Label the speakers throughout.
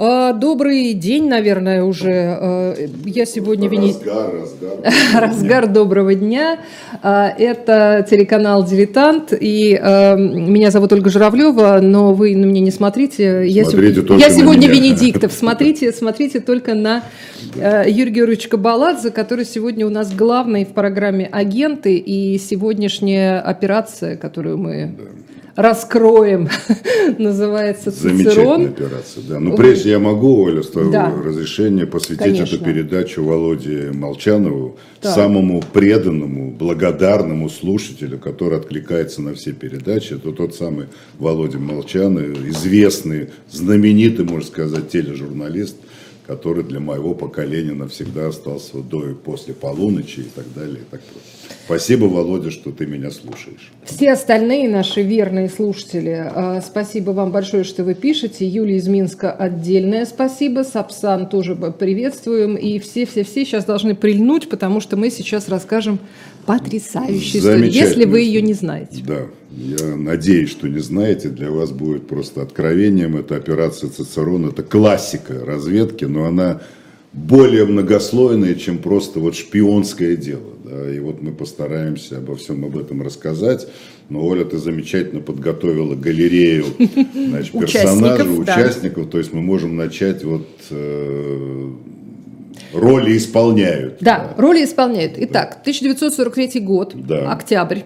Speaker 1: А, добрый день, наверное, уже. А, я сегодня...
Speaker 2: Разгар, разгар.
Speaker 1: Разгар доброго дня. А, это телеканал «Дилетант». И меня зовут Ольга Журавлева, но вы на меня не смотрите.
Speaker 2: Я, смотрите
Speaker 1: сeg... я сегодня меня. Венедиктов. Смотрите, смотрите только на Юрия Георгиевича Баладзе, который сегодня у нас главный в программе «Агенты». И сегодняшняя операция, которую мы... Раскроем, называется
Speaker 2: Цицерон. Замечательная операция, да. Но прежде я могу, Оля, с твоего да. разрешения посвятить Конечно. эту передачу Володе Молчанову, самому преданному, благодарному слушателю, который откликается на все передачи. Это тот самый Володя Молчанов, известный, знаменитый, можно сказать, тележурналист, который для моего поколения навсегда остался до и после полуночи и так далее. И так далее. Спасибо, Володя, что ты меня слушаешь.
Speaker 1: Все остальные наши верные слушатели, а, спасибо вам большое, что вы пишете. Юлия из Минска отдельное спасибо. Сапсан тоже приветствуем. И все-все-все сейчас должны прильнуть, потому что мы сейчас расскажем потрясающую историю, если вы ее не знаете.
Speaker 2: Да, я надеюсь, что не знаете. Для вас будет просто откровением. Это операция Цицерон. Это классика разведки, но она более многослойное, чем просто вот шпионское дело. Да? И вот мы постараемся обо всем об этом рассказать. Но Оля, ты замечательно подготовила галерею значит, персонажей, участников. То есть мы можем начать вот э, роли исполняют.
Speaker 1: Да, да, роли исполняют. Итак, 1943 год, да. октябрь.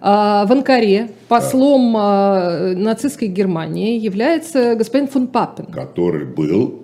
Speaker 1: А, в Анкаре послом да. нацистской Германии является господин фон Папен.
Speaker 2: Который был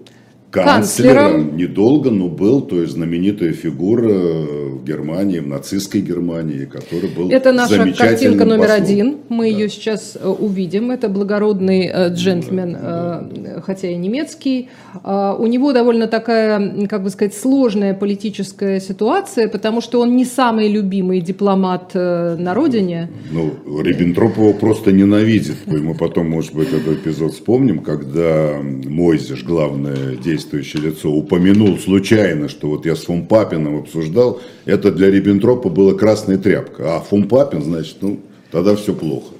Speaker 2: канцлером, канцлером недолго, но был, то есть знаменитая фигура в Германии, в нацистской Германии, который был
Speaker 1: Это наша картинка номер послом. один, мы да. ее сейчас э, увидим. Это благородный э, джентльмен, да, да. хотя и немецкий. А, у него довольно такая, как бы сказать, сложная политическая ситуация, потому что он не самый любимый дипломат э, на родине.
Speaker 2: Ну, Риббентроп его просто ненавидит. Мы потом, может быть, этот эпизод вспомним, когда Мойзеш, главное действие действующее лицо упомянул случайно, что вот я с фон Папином обсуждал, это для Риббентропа была красная тряпка. А фон Папин, значит, ну, тогда все плохо.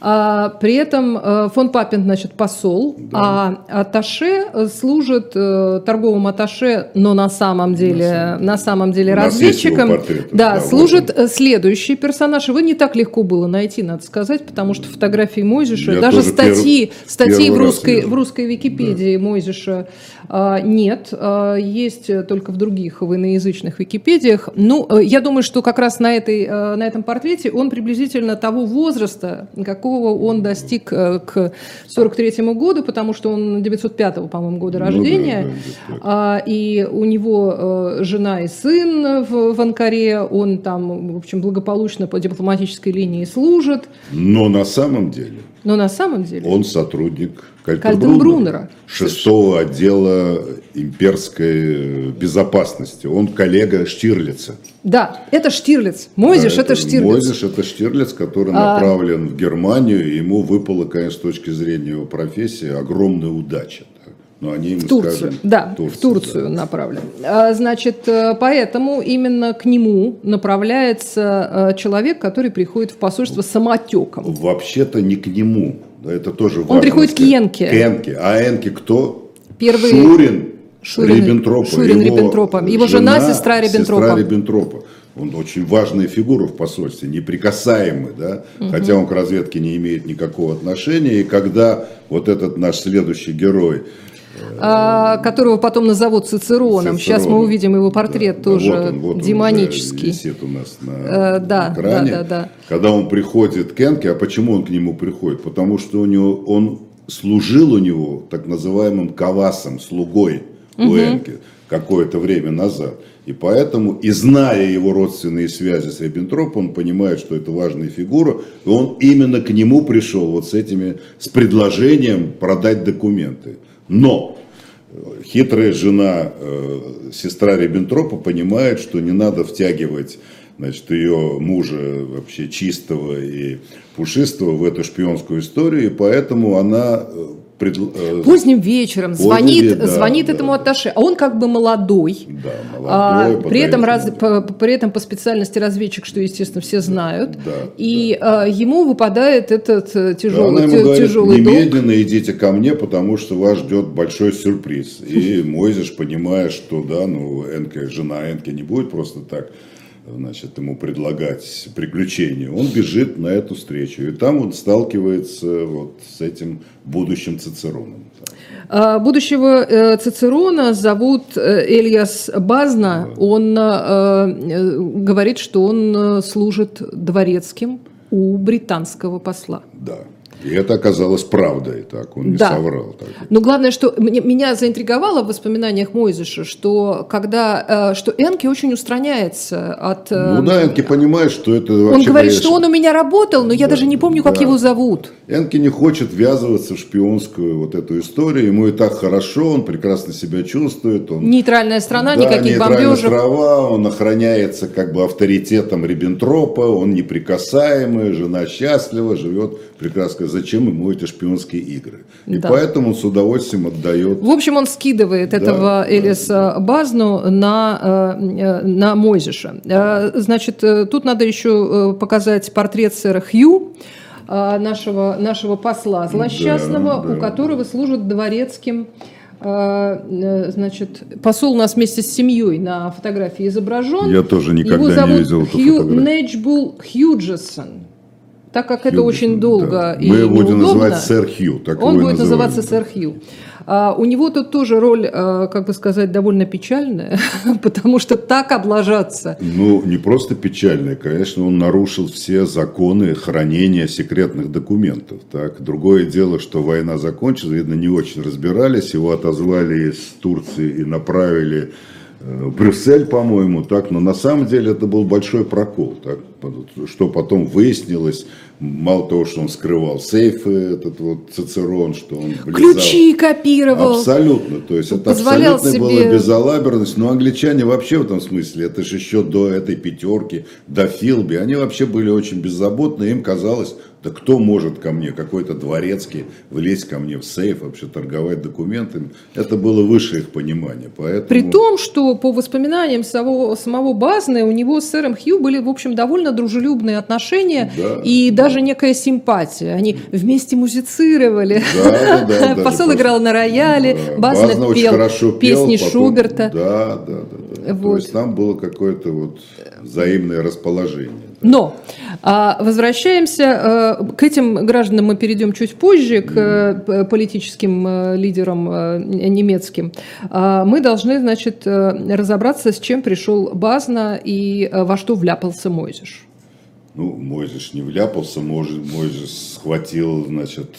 Speaker 1: А, при этом э, фон Папин, значит, посол, да. а Аташе служит э, торговым Аташе, но на самом деле, на самом деле разведчиком. Портрет, да, да, служит вот следующий персонаж. Его не так легко было найти, надо сказать, потому что фотографии Мойзиша, Я даже статьи, перв... статьи в русской, в русской Википедии да. Мойзиша нет, есть только в других в иноязычных Википедиях. Ну, э, я думаю, что как раз на, этой, на этом портрете он приблизительно того возраста, какого он достиг э, к 43 году, потому что он 905, по-моему, года рождения. Ну, да, да, и у него э, жена и сын в, в Анкаре, он там, в общем, благополучно по дипломатической линии служит.
Speaker 2: Но на самом деле
Speaker 1: но на самом деле...
Speaker 2: Он сотрудник Кальтенбруннера, шестого отдела имперской безопасности. Он коллега Штирлица.
Speaker 1: Да, это Штирлиц. Мойзиш да, это, это Штирлиц.
Speaker 2: Мойзиш это Штирлиц, который а... направлен в Германию. Ему выпала, конечно, с точки зрения его профессии огромная удача.
Speaker 1: Но они в Турцию, скажем, да, Турцию, в Турцию да. направлен. А, значит, э, поэтому именно к нему направляется э, человек, который приходит в посольство самотеком.
Speaker 2: Вообще-то не к нему, это тоже важно.
Speaker 1: Он приходит к Енке.
Speaker 2: К Енке. А Енке кто?
Speaker 1: Первый...
Speaker 2: Шурин, Шурин Риббентропа.
Speaker 1: Шурин его Риббентропа. Его жена, жена сестра Риббентропа.
Speaker 2: Сестра Риббентропа. Он очень важная фигура в посольстве, неприкасаемый, да, угу. хотя он к разведке не имеет никакого отношения. И когда вот этот наш следующий герой
Speaker 1: которого потом назовут Цицероном. Сейчас мы увидим его портрет да, тоже вот он, вот демонический.
Speaker 2: Он висит у нас на, э, да, экране. Да, да, да. Когда он приходит к Энке, а почему он к нему приходит? Потому что у него, он служил у него так называемым кавасом, слугой угу. у Энки какое-то время назад. И поэтому, и зная его родственные связи с Риббентропом, он понимает, что это важная фигура, и он именно к нему пришел вот с этими, с предложением продать документы. Но хитрая жена, э, сестра Риббентропа, понимает, что не надо втягивать значит, ее мужа вообще чистого и пушистого в эту шпионскую историю, и поэтому она э,
Speaker 1: Пред... Э, Поздним вечером Поздним звонит, ве... да, звонит да, этому атташе, а он как бы молодой. Да, молодой. А, при, этом раз, по, при этом по специальности разведчик, что, естественно, все знают. Да, и да. А, ему выпадает этот тяжелый, да,
Speaker 2: говорит, тяжелый немедленно долг. идите ко мне, потому что вас ждет большой сюрприз. И Мойзеш, понимая, что да, ну, Энке, жена Энке не будет просто так значит, ему предлагать приключения, он бежит на эту встречу. И там он сталкивается вот с этим будущим Цицероном.
Speaker 1: А, будущего э, Цицерона зовут э, Эльяс Базна. Да. Он э, говорит, что он служит дворецким у британского посла.
Speaker 2: Да. И это оказалось правдой, так он не да. соврал. Так.
Speaker 1: Но главное, что меня заинтриговало в воспоминаниях Мойзеша, что когда э, что Энки очень устраняется от.
Speaker 2: Э, ну да, Энки понимает, что это
Speaker 1: вообще. Он говорит, конечно... что он у меня работал, но я да, даже не помню, как да. его зовут.
Speaker 2: Энки не хочет ввязываться в шпионскую вот эту историю. Ему и так хорошо, он прекрасно себя чувствует. Он...
Speaker 1: Нейтральная страна, да, никаких бомбежек.
Speaker 2: Острова, он охраняется как бы авторитетом Риббентропа, он неприкасаемый, жена счастлива, живет прекрасно зачем ему эти шпионские игры. И да. поэтому он с удовольствием отдает.
Speaker 1: В общем, он скидывает да, этого Элиса да. Базну на, э, на Мойзеша. Э, значит, э, тут надо еще показать портрет сэра Хью нашего, нашего посла злосчастного, да, да, у которого служит дворецким значит, посол у нас вместе с семьей на фотографии изображен.
Speaker 2: Я тоже никогда
Speaker 1: Его зовут
Speaker 2: не видел
Speaker 1: Хью Неджбул Хьюджесон. Так как Хью, это очень долго да. и
Speaker 2: Мы его будем называть сэр Хью.
Speaker 1: Так он будет называться сэр Хью. А, у него тут тоже роль, а, как бы сказать, довольно печальная, потому что так облажаться.
Speaker 2: Ну, не просто печальная, конечно, он нарушил все законы хранения секретных документов. Так? Другое дело, что война закончилась, видно, не очень разбирались, его отозвали из Турции и направили Брюссель, по-моему, так, но на самом деле это был большой прокол, так, что потом выяснилось, мало того, что он скрывал сейфы, этот вот Цицерон, что он
Speaker 1: влезал, ключи копировал,
Speaker 2: абсолютно, то есть это абсолютно себе... была безалаберность, но англичане вообще в этом смысле, это же еще до этой пятерки, до Филби, они вообще были очень беззаботны, им казалось, да кто может ко мне, какой-то дворецкий, влезть ко мне в сейф, вообще торговать документами. Это было выше их понимания. Поэтому...
Speaker 1: При том, что по воспоминаниям самого, самого Базны, у него с сэром Хью были, в общем, довольно дружелюбные отношения да, и да. даже некая симпатия. Они вместе музицировали. Да, да, да, Посол играл на рояле, да. Базна, Базна пел хорошо песни потом... Шуберта.
Speaker 2: Да, да, да. да. Вот. То есть там было какое-то вот взаимное расположение.
Speaker 1: Но а, возвращаемся э, к этим гражданам, мы перейдем чуть позже, к э, политическим э, лидерам немецким. А, мы должны, значит, разобраться, с чем пришел Базна и во что вляпался Мойзеш.
Speaker 2: Ну, Мойзеш не вляпался, Мойзеш схватил, значит,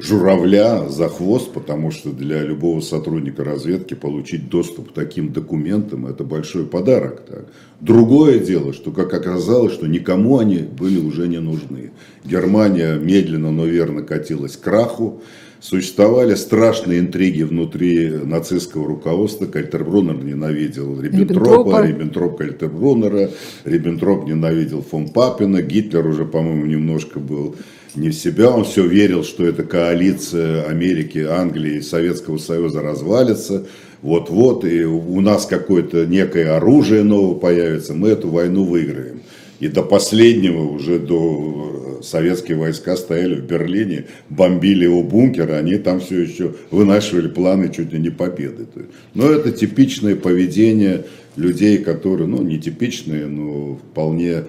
Speaker 2: журавля за хвост, потому что для любого сотрудника разведки получить доступ к таким документам – это большой подарок. Так. Другое дело, что, как оказалось, что никому они были уже не нужны. Германия медленно, но верно катилась к краху. Существовали страшные интриги внутри нацистского руководства. Кальтербруннер ненавидел Риббентропа, Риббентроп Кальтербруннера, Риббентроп ненавидел фон Папина, Гитлер уже, по-моему, немножко был не в себя, он все верил, что эта коалиция Америки, Англии и Советского Союза развалится, вот-вот, и у нас какое-то некое оружие новое появится, мы эту войну выиграем. И до последнего, уже до э, советские войска стояли в Берлине, бомбили его бункер, они там все еще вынашивали планы чуть ли не победы. Но это типичное поведение людей, которые, ну, не типичные, но вполне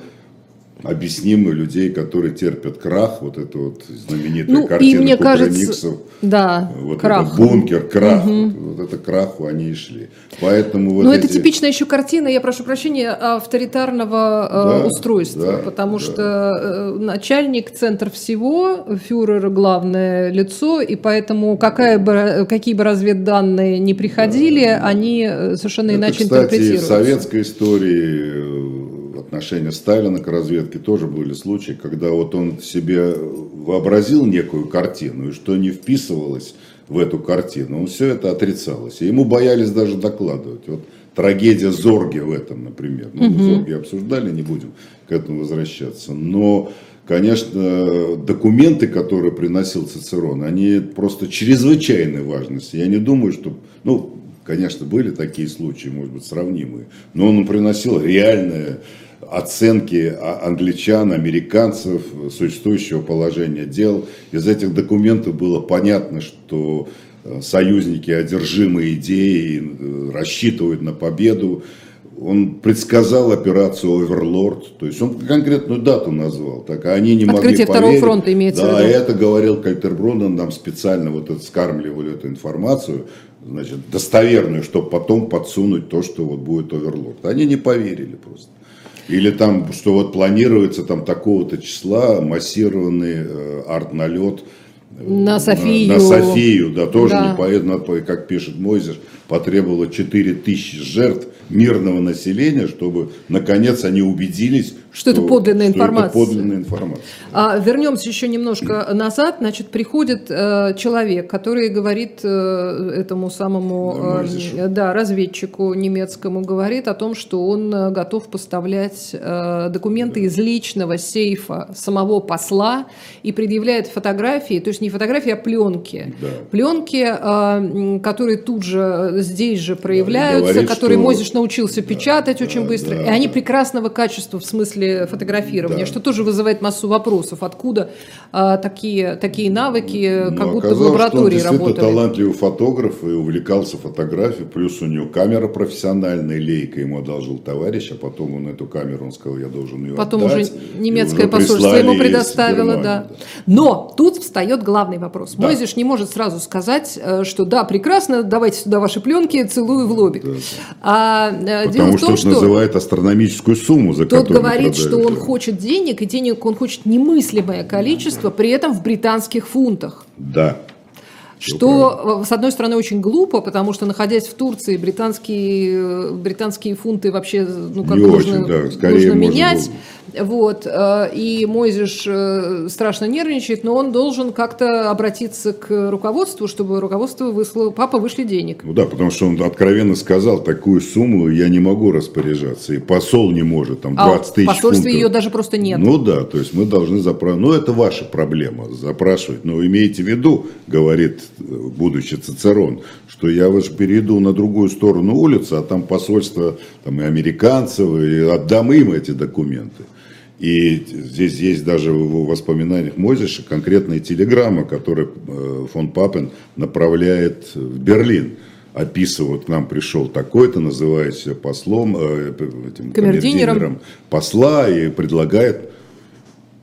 Speaker 2: объяснимы людей, которые терпят крах, вот это вот знаменитая ну, картина и мне кажется,
Speaker 1: да,
Speaker 2: вот крах. этот бункер, крах, угу. вот, вот это краху они и шли. Поэтому вот
Speaker 1: Но эти... это типичная еще картина, я прошу прощения, авторитарного э, да, устройства, да, потому да. что э, начальник центр всего, фюрер главное лицо, и поэтому какая бы, какие бы разведданные не приходили, да. они э, совершенно
Speaker 2: это,
Speaker 1: иначе
Speaker 2: кстати,
Speaker 1: интерпретируются.
Speaker 2: в советской истории отношения Сталина к разведке тоже были случаи, когда вот он себе вообразил некую картину, и что не вписывалось в эту картину, он все это отрицалось. И ему боялись даже докладывать. Вот трагедия Зорги в этом, например. Ну, угу. Зорги обсуждали, не будем к этому возвращаться. Но конечно, документы, которые приносил Цицерон, они просто чрезвычайной важности. Я не думаю, что, ну, конечно, были такие случаи, может быть, сравнимые, но он приносил реальные оценки англичан, американцев, существующего положения дел. Из этих документов было понятно, что э, союзники одержимы идеей, э, рассчитывают на победу он предсказал операцию Оверлорд, то есть он конкретную дату назвал, так а они не
Speaker 1: Открытие
Speaker 2: могли
Speaker 1: второго
Speaker 2: поверить.
Speaker 1: фронта имеется
Speaker 2: да,
Speaker 1: в виду.
Speaker 2: это говорил Кальтербрун, он нам специально вот это скармливали эту информацию, значит, достоверную, чтобы потом подсунуть то, что вот будет Оверлорд. Они не поверили просто. Или там, что вот планируется там такого-то числа массированный э, арт-налет
Speaker 1: на Софию.
Speaker 2: На, Софию, да, тоже да. не поэтому, как пишет Мойзеш, потребовало 4 тысячи жертв мирного населения, чтобы наконец они убедились,
Speaker 1: что, что это подлинная что информация.
Speaker 2: Это подлинная информация.
Speaker 1: А, вернемся еще немножко назад. Значит, приходит э, человек, который говорит э, этому самому э, да, разведчику немецкому, говорит о том, что он э, готов поставлять э, документы да. из личного сейфа самого посла и предъявляет фотографии, то есть не фотографии, а пленки. Да. Пленки, э, которые тут же здесь же проявляются, да, говорит, которые что... Мозиш научился печатать да, очень быстро, да, и они прекрасного качества в смысле фотографирования, да. что тоже вызывает массу вопросов, откуда а, такие, такие навыки, ну, как будто в лаборатории что он работали.
Speaker 2: талантливый фотограф и увлекался фотографией, плюс у него камера профессиональная, лейка ему одолжил товарищ, а потом он эту камеру, он сказал, я должен ее
Speaker 1: Потом
Speaker 2: отдать,
Speaker 1: уже немецкое посольство ему предоставило, да. да. Но тут встает главный вопрос. Да. Мойзиш не может сразу сказать, э, что да, прекрасно, давайте сюда ваши пленки, целую в лобик. Да. А
Speaker 2: Э, Потому дело в том, что, что называет астрономическую сумму, за
Speaker 1: тот которую говорит, что он хочет денег, и денег он хочет немыслимое количество, при этом в британских фунтах.
Speaker 2: Да.
Speaker 1: Что, правильно. с одной стороны, очень глупо, потому что, находясь в Турции, британские, британские фунты вообще ну, как нужно, очень, да. нужно менять. Было вот, э, и Мойзиш э, страшно нервничает, но он должен как-то обратиться к руководству, чтобы руководство выслало, папа, вышли денег.
Speaker 2: Ну да, потому что он откровенно сказал, такую сумму я не могу распоряжаться, и посол не может, там 20 а тысяч
Speaker 1: посольстве
Speaker 2: фунтов.
Speaker 1: ее даже просто нет.
Speaker 2: Ну да, то есть мы должны запрашивать, ну это ваша проблема, запрашивать, но имейте в виду, говорит будущий Цицерон, что я вас перейду на другую сторону улицы, а там посольство там, и американцев, и отдам им эти документы. И здесь есть даже в воспоминаниях Мозиша конкретная телеграмма, которую э, фон Папен направляет в Берлин. Описывает, к нам пришел такой-то, называет себя послом, э, этим камердинером посла и предлагает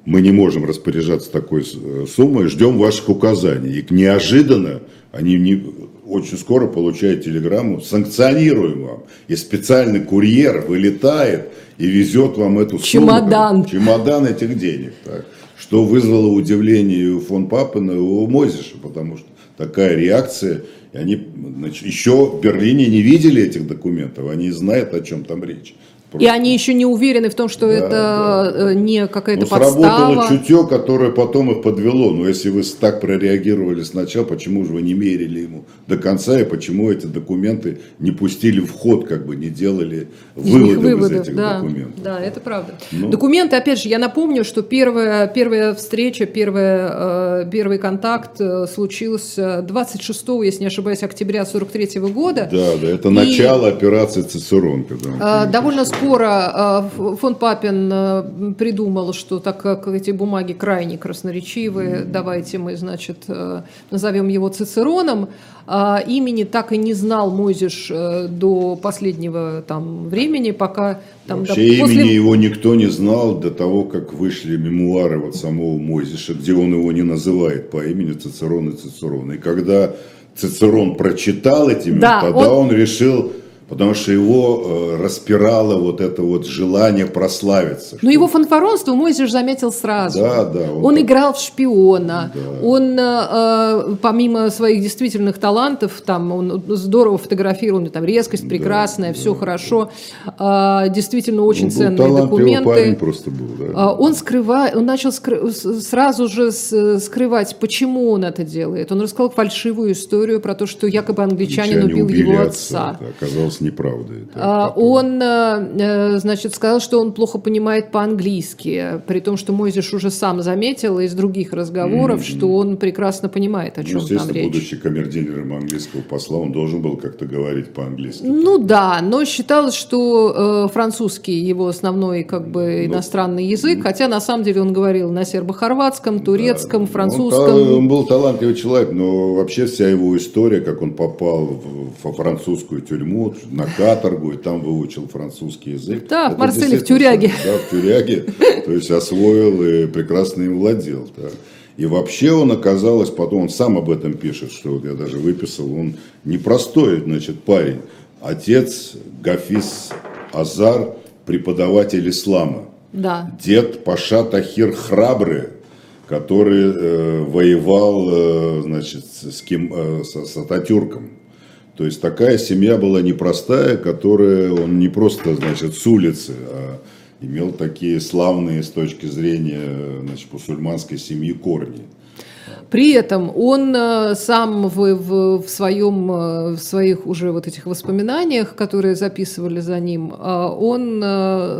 Speaker 2: мы не можем распоряжаться такой э, суммой, ждем ваших указаний. И неожиданно они не, очень скоро получают телеграмму, санкционируем вам. И специальный курьер вылетает и везет вам эту
Speaker 1: чемодан.
Speaker 2: сумму. Чемодан этих денег. Так. Что вызвало удивление у фон Папена и у Мозиша, потому что такая реакция. И они значит, еще в Берлине не видели этих документов, они знают, о чем там речь.
Speaker 1: И они еще не уверены в том, что да, это да. Э, не какая-то ну,
Speaker 2: подстава. Сработало чутье, которое потом их подвело. Но если вы так прореагировали сначала, почему же вы не мерили ему до конца, и почему эти документы не пустили в ход, как бы не делали выводов, выводов из этих
Speaker 1: да,
Speaker 2: документов.
Speaker 1: Да, это правда. Ну, Документы, опять же, я напомню, что первая, первая встреча, первая, э, первый контакт э, случился 26, если не ошибаюсь, октября 43 года.
Speaker 2: Да, да, это и, начало операции Цицерон.
Speaker 1: Когда довольно скоро э, фон Папин э, придумал, что так как эти бумаги крайне красноречивые, давайте мы, значит, э, назовем его Цицероном. А имени так и не знал Мойзиш до последнего там времени, пока там
Speaker 2: Вообще до, после... имени его никто не знал до того, как вышли мемуары вот самого Мойзиша, где он его не называет по имени Цицерон и Цицерон. И когда Цицерон прочитал эти да, тогда он... он решил потому что его э, распирало вот это вот желание прославиться.
Speaker 1: Но его фанфаронство Мойзиш заметил сразу.
Speaker 2: Да, да.
Speaker 1: Он, он так... играл в шпиона, да. он э, помимо своих действительных талантов, там он здорово фотографировал, там резкость прекрасная, да, все да, хорошо, да. Э, действительно очень он ценные был документы. Парень
Speaker 2: просто был, да.
Speaker 1: Э, он скрывает, он начал скры... сразу же скрывать, почему он это делает. Он рассказал фальшивую историю про то, что якобы англичанин убил его отца.
Speaker 2: отца. Да, оказалось оказалось неправдой.
Speaker 1: А, он, э, значит, сказал, что он плохо понимает по-английски, при том, что Мойзиш уже сам заметил из других разговоров, mm-hmm. что он прекрасно понимает, о чем ну, там речь.
Speaker 2: будучи камердинером английского посла, он должен был как-то говорить по-английски.
Speaker 1: Ну да, но считалось, что э, французский его основной как бы ну, иностранный язык, хотя на самом деле он говорил на сербо-хорватском, турецком, да, французском.
Speaker 2: Он, он был талантливый человек, но вообще вся его история, как он попал в, в французскую тюрьму, на каторгу, и там выучил французский язык.
Speaker 1: Да, в Марселе, в тюряге.
Speaker 2: Да, в тюряге, то есть освоил и прекрасно им владел. Да. И вообще он оказалось, потом он сам об этом пишет, что вот я даже выписал, он непростой, значит, парень. Отец Гафис Азар, преподаватель ислама.
Speaker 1: Да.
Speaker 2: Дед Паша Тахир Храбрый, который э, воевал э, значит, с, кем, э, с, с Ататюрком. То есть такая семья была непростая, которая он не просто значит, с улицы, а имел такие славные с точки зрения значит, мусульманской семьи корни.
Speaker 1: При этом он э, сам в, в, в, своем, э, в своих уже вот этих воспоминаниях, которые записывали за ним, э, он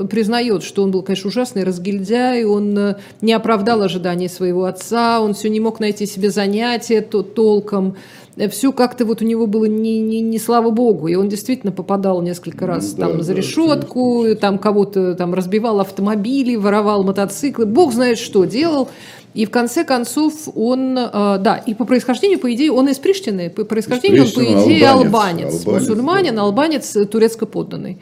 Speaker 1: признает, что он был, конечно, ужасный разгильдяй, он не оправдал ожиданий своего отца, он все не мог найти себе занятия то, толком, все как-то вот у него было не, не, не слава богу, и он действительно попадал несколько раз ну, там да, за решетку, да, там кого-то там разбивал автомобили, воровал мотоциклы, бог знает что делал. И в конце концов он, э, да, и по происхождению, по идее, он из Приштины, по происхождению он, по идее, албанец, албанец, албанец мусульманин, да. албанец турецко подданный.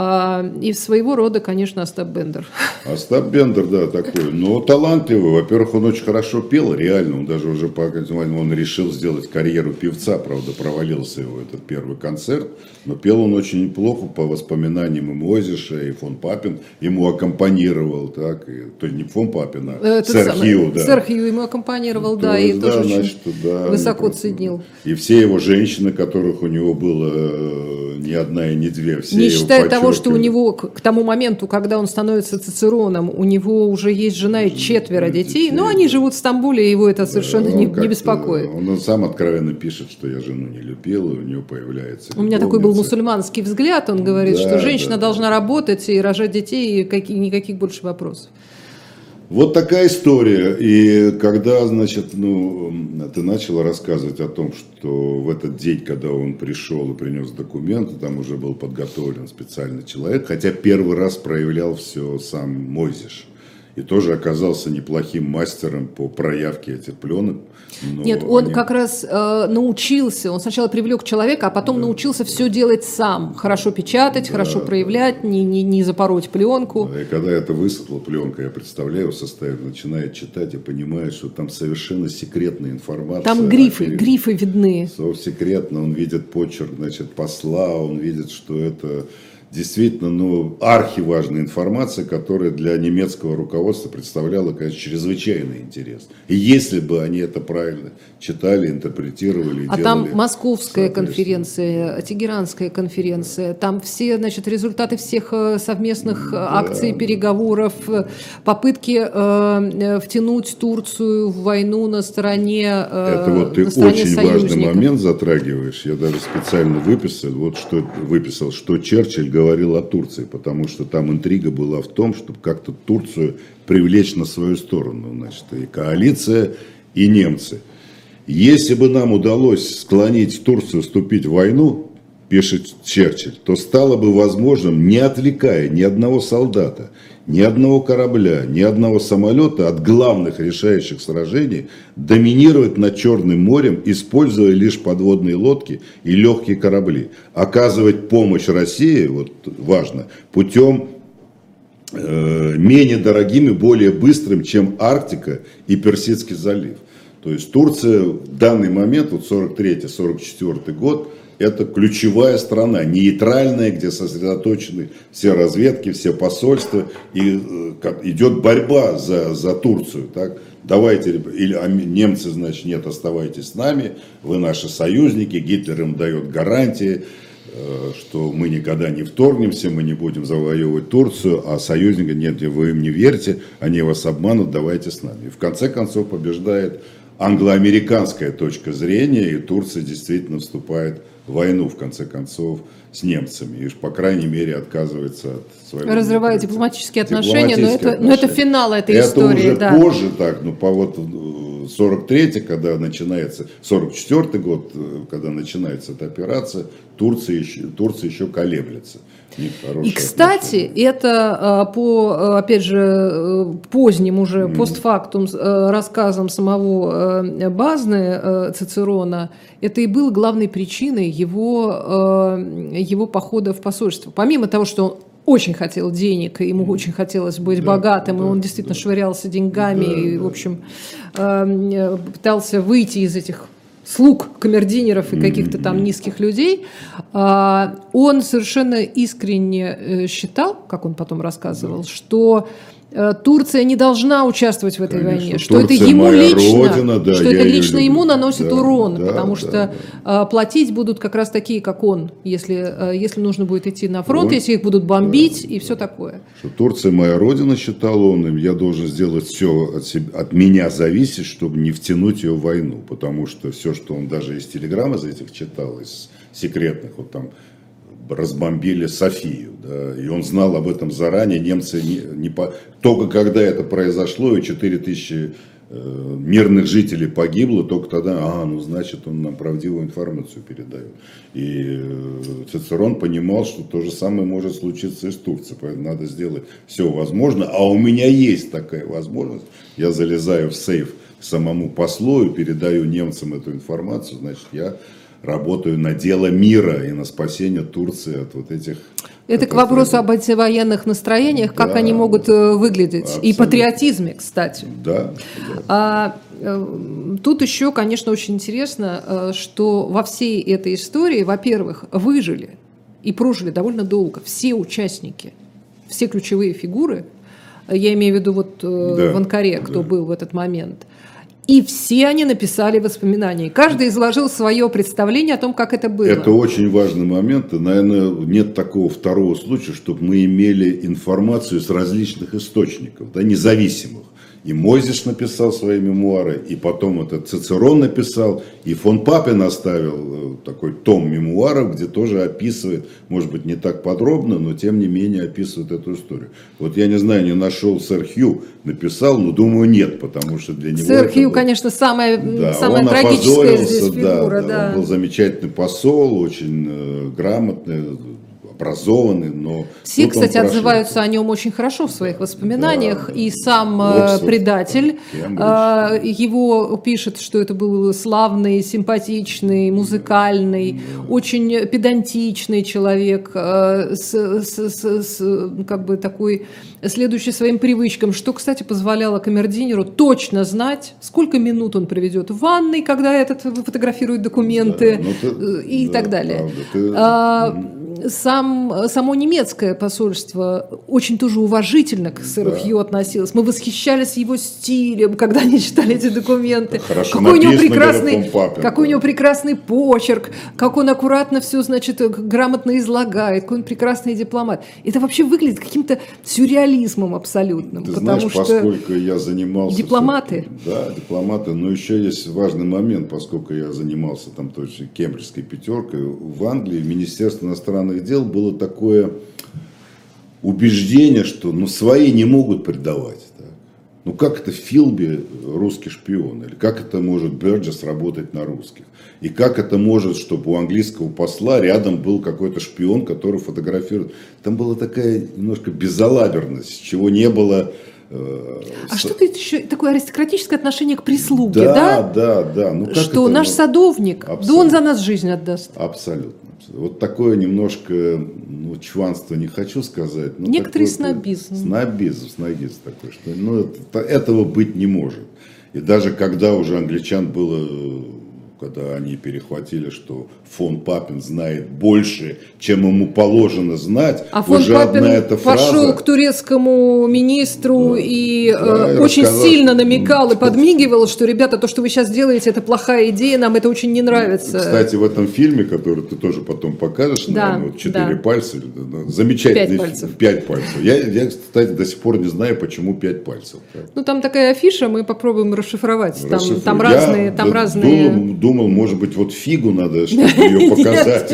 Speaker 1: А, и своего рода, конечно, Остап Бендер.
Speaker 2: Остап Бендер, да, такой. Но талантливый. Во-первых, он очень хорошо пел, реально. Он даже уже он решил сделать карьеру певца. Правда, провалился его этот первый концерт. Но пел он очень неплохо по воспоминаниям и Мозиша, и фон Папин. Ему аккомпанировал, так. И, то есть не фон Папин, а
Speaker 1: сэр Хью, да. Сэр Хью ему аккомпанировал, то, да, и да, тоже значит, да, высоко ценил.
Speaker 2: И все его женщины, которых у него было э, не одна и не две, все
Speaker 1: не
Speaker 2: его
Speaker 1: считая того, что у него к тому моменту, когда он становится Цицероном, у него уже есть жена и четверо детей, но они живут в Стамбуле, и его это совершенно не, не беспокоит.
Speaker 2: Он сам откровенно пишет, что я жену не любил, и у него появляется
Speaker 1: У меня такой был мусульманский взгляд, он говорит, да, что женщина да, должна работать и рожать детей, и никаких больше вопросов.
Speaker 2: Вот такая история. И когда, значит, ну, ты начала рассказывать о том, что в этот день, когда он пришел и принес документы, там уже был подготовлен специальный человек, хотя первый раз проявлял все сам Мойзиш и тоже оказался неплохим мастером по проявке этих пленок.
Speaker 1: Нет, он они... как раз э, научился, он сначала привлек человека, а потом да, научился все делать сам. Хорошо печатать, да, хорошо проявлять, не, не, не запороть пленку.
Speaker 2: Да, и когда это высохла пленка, я представляю состояние, начинает читать и понимает, что там совершенно секретная информация.
Speaker 1: Там грифы, а, грифы видны.
Speaker 2: Секретно, он видит почерк, значит, посла, он видит, что это действительно ну, архиважная информация, которая для немецкого руководства представляла, конечно, чрезвычайный интерес. И если бы они это правильно читали, интерпретировали,
Speaker 1: а делали, там Московская конференция, Тегеранская конференция, там все, значит, результаты всех э, совместных да, акций, переговоров, попытки э, втянуть Турцию в войну на стороне
Speaker 2: э, Это вот ты очень важный момент затрагиваешь. Я даже специально выписал, вот что выписал, что Черчилль говорил о Турции, потому что там интрига была в том, чтобы как-то Турцию привлечь на свою сторону. Значит, и коалиция, и немцы. Если бы нам удалось склонить Турцию вступить в войну, пишет Черчилль, то стало бы возможным, не отвлекая ни одного солдата, ни одного корабля, ни одного самолета от главных решающих сражений доминировать над Черным морем, используя лишь подводные лодки и легкие корабли. Оказывать помощь России, вот важно, путем э, менее дорогим и более быстрым, чем Арктика и Персидский залив. То есть Турция в данный момент, вот 43-44 год, это ключевая страна, нейтральная, где сосредоточены все разведки, все посольства, и э, идет борьба за, за Турцию. Так? Давайте, или а немцы, значит, нет, оставайтесь с нами, вы наши союзники, Гитлер им дает гарантии, э, что мы никогда не вторгнемся, мы не будем завоевывать Турцию, а союзники, нет, вы им не верьте, они вас обманут, давайте с нами. И в конце концов побеждает англоамериканская точка зрения, и Турция действительно вступает в войну, в конце концов, с немцами. И, по крайней мере, отказывается от
Speaker 1: своего... Разрывая дипломатические отношения, но, это, отношения. но это финал этой это истории.
Speaker 2: Это уже да. позже так, ну, по вот 43-й, когда начинается, 44-й год, э, когда начинается эта операция, Турция еще, Турция еще колеблется.
Speaker 1: И, кстати, это а, по, а, опять же, э, поздним уже mm. постфактум э, рассказам самого Базны Цицерона, это и было главной причиной его, его похода в посольство. Помимо того, что он очень хотел денег, ему очень хотелось быть да, богатым, да, и он действительно да. швырялся деньгами, да, и, в общем, э, пытался выйти из этих слуг камердинеров и каких-то там низких людей, а, он совершенно искренне э, считал, как он потом рассказывал, что Турция не должна участвовать в этой Конечно, войне, что Турция это ему лично, родина, да, что это лично ему наносит да, урон, да, потому да, что да. платить будут как раз такие, как он, если, э, если нужно будет идти на фронт, вот, если их будут бомбить да, и все такое.
Speaker 2: Что Турция моя родина, считал он, я должен сделать все от, себя, от меня зависит, чтобы не втянуть ее в войну, потому что все, что он даже из телеграмм из этих читал, из секретных, вот там разбомбили Софию. Да, и он знал об этом заранее. Немцы не, не по... только когда это произошло, и 4 тысячи э, мирных жителей погибло, только тогда, а, ну значит он нам правдивую информацию передает. И э, Цицерон понимал, что то же самое может случиться и с Турцией, поэтому надо сделать все возможное. А у меня есть такая возможность, я залезаю в сейф самому послу и передаю немцам эту информацию, значит я работаю на дело мира и на спасение Турции от вот этих...
Speaker 1: Это к вопросу об антивоенных настроениях, да, как они могут э, выглядеть. Абсолютно. И патриотизме, кстати.
Speaker 2: Да.
Speaker 1: да. А, э, тут еще, конечно, очень интересно, э, что во всей этой истории, во-первых, выжили и прожили довольно долго все участники, все ключевые фигуры, я имею в виду вот да, в Анкаре, кто да. был в этот момент – и все они написали воспоминания. Каждый изложил свое представление о том, как это было.
Speaker 2: Это очень важный момент. И, наверное, нет такого второго случая, чтобы мы имели информацию с различных источников, да, независимых. И Мойзиш написал свои мемуары, и потом это Цицерон написал, и фон Папин оставил э, такой том мемуаров, где тоже описывает, может быть, не так подробно, но тем не менее описывает эту историю. Вот я не знаю, не нашел сэр Хью, написал, но думаю, нет, потому что для него...
Speaker 1: Сэр Хью, был... конечно, самая, да, самая трагическая здесь фигура.
Speaker 2: Да, да. Он был замечательный посол, очень э, грамотный, образованный, но...
Speaker 1: Все, кстати, отзываются о нем очень хорошо в своих воспоминаниях, да, и сам э, Оксфорд, предатель да, его пишет, что это был славный, симпатичный, музыкальный, да. очень педантичный человек, э, с, с, с, с как бы такой следующий своим привычкам, что, кстати, позволяло камердинеру точно знать, сколько минут он проведет в ванной, когда этот фотографирует документы да, ну, ты, и да, так далее. Правда, ты... а, сам, само немецкое посольство очень тоже уважительно к сэру да. Хью относилось. Мы восхищались его стилем, когда они читали эти документы.
Speaker 2: Хорошо
Speaker 1: какой у него прекрасный, Папин, какой да. у него прекрасный почерк, как он аккуратно все, значит, грамотно излагает, какой он прекрасный дипломат. Это вообще выглядит каким-то сюрреализмом абсолютным.
Speaker 2: Ты потому знаешь, что поскольку я занимался...
Speaker 1: Дипломаты.
Speaker 2: Да, дипломаты. Но еще есть важный момент, поскольку я занимался там точно кембриджской пятеркой. В Англии Министерство иностранных дел было такое убеждение, что ну, свои не могут предавать. Ну как это Филби русский шпион? Или как это может Берджес работать на русских? И как это может, чтобы у английского посла рядом был какой-то шпион, который фотографирует? Там была такая немножко безалаберность, чего не было
Speaker 1: а что это еще такое аристократическое отношение к прислуге, да?
Speaker 2: Да, да, да. Ну,
Speaker 1: как что это? наш садовник, Абсолютно. да он за нас жизнь отдаст.
Speaker 2: Абсолютно. Вот такое немножко, ну, чванство не хочу сказать.
Speaker 1: Но Некоторый снобизм.
Speaker 2: Снобизм, снобизм такой, что ну, это, этого быть не может. И даже когда уже англичан было когда они перехватили, что фон Папин знает больше, чем ему положено знать.
Speaker 1: А фон Уже Папин эта фраза... пошел к турецкому министру да, и да, э, очень рассказал, сильно намекал и подмигивал, что, ребята, то, что вы сейчас делаете, это плохая идея, нам это очень не нравится.
Speaker 2: Кстати, в этом фильме, который ты тоже потом покажешь, да, наверное, вот четыре да. пальца, замечательный пять пальцев. Пять пальцев. Я, я, кстати, до сих пор не знаю, почему пять пальцев.
Speaker 1: Ну, там такая афиша, мы попробуем расшифровать. Там, там разные, там разные...
Speaker 2: Думал, думал, может быть, вот фигу надо, чтобы ее показать.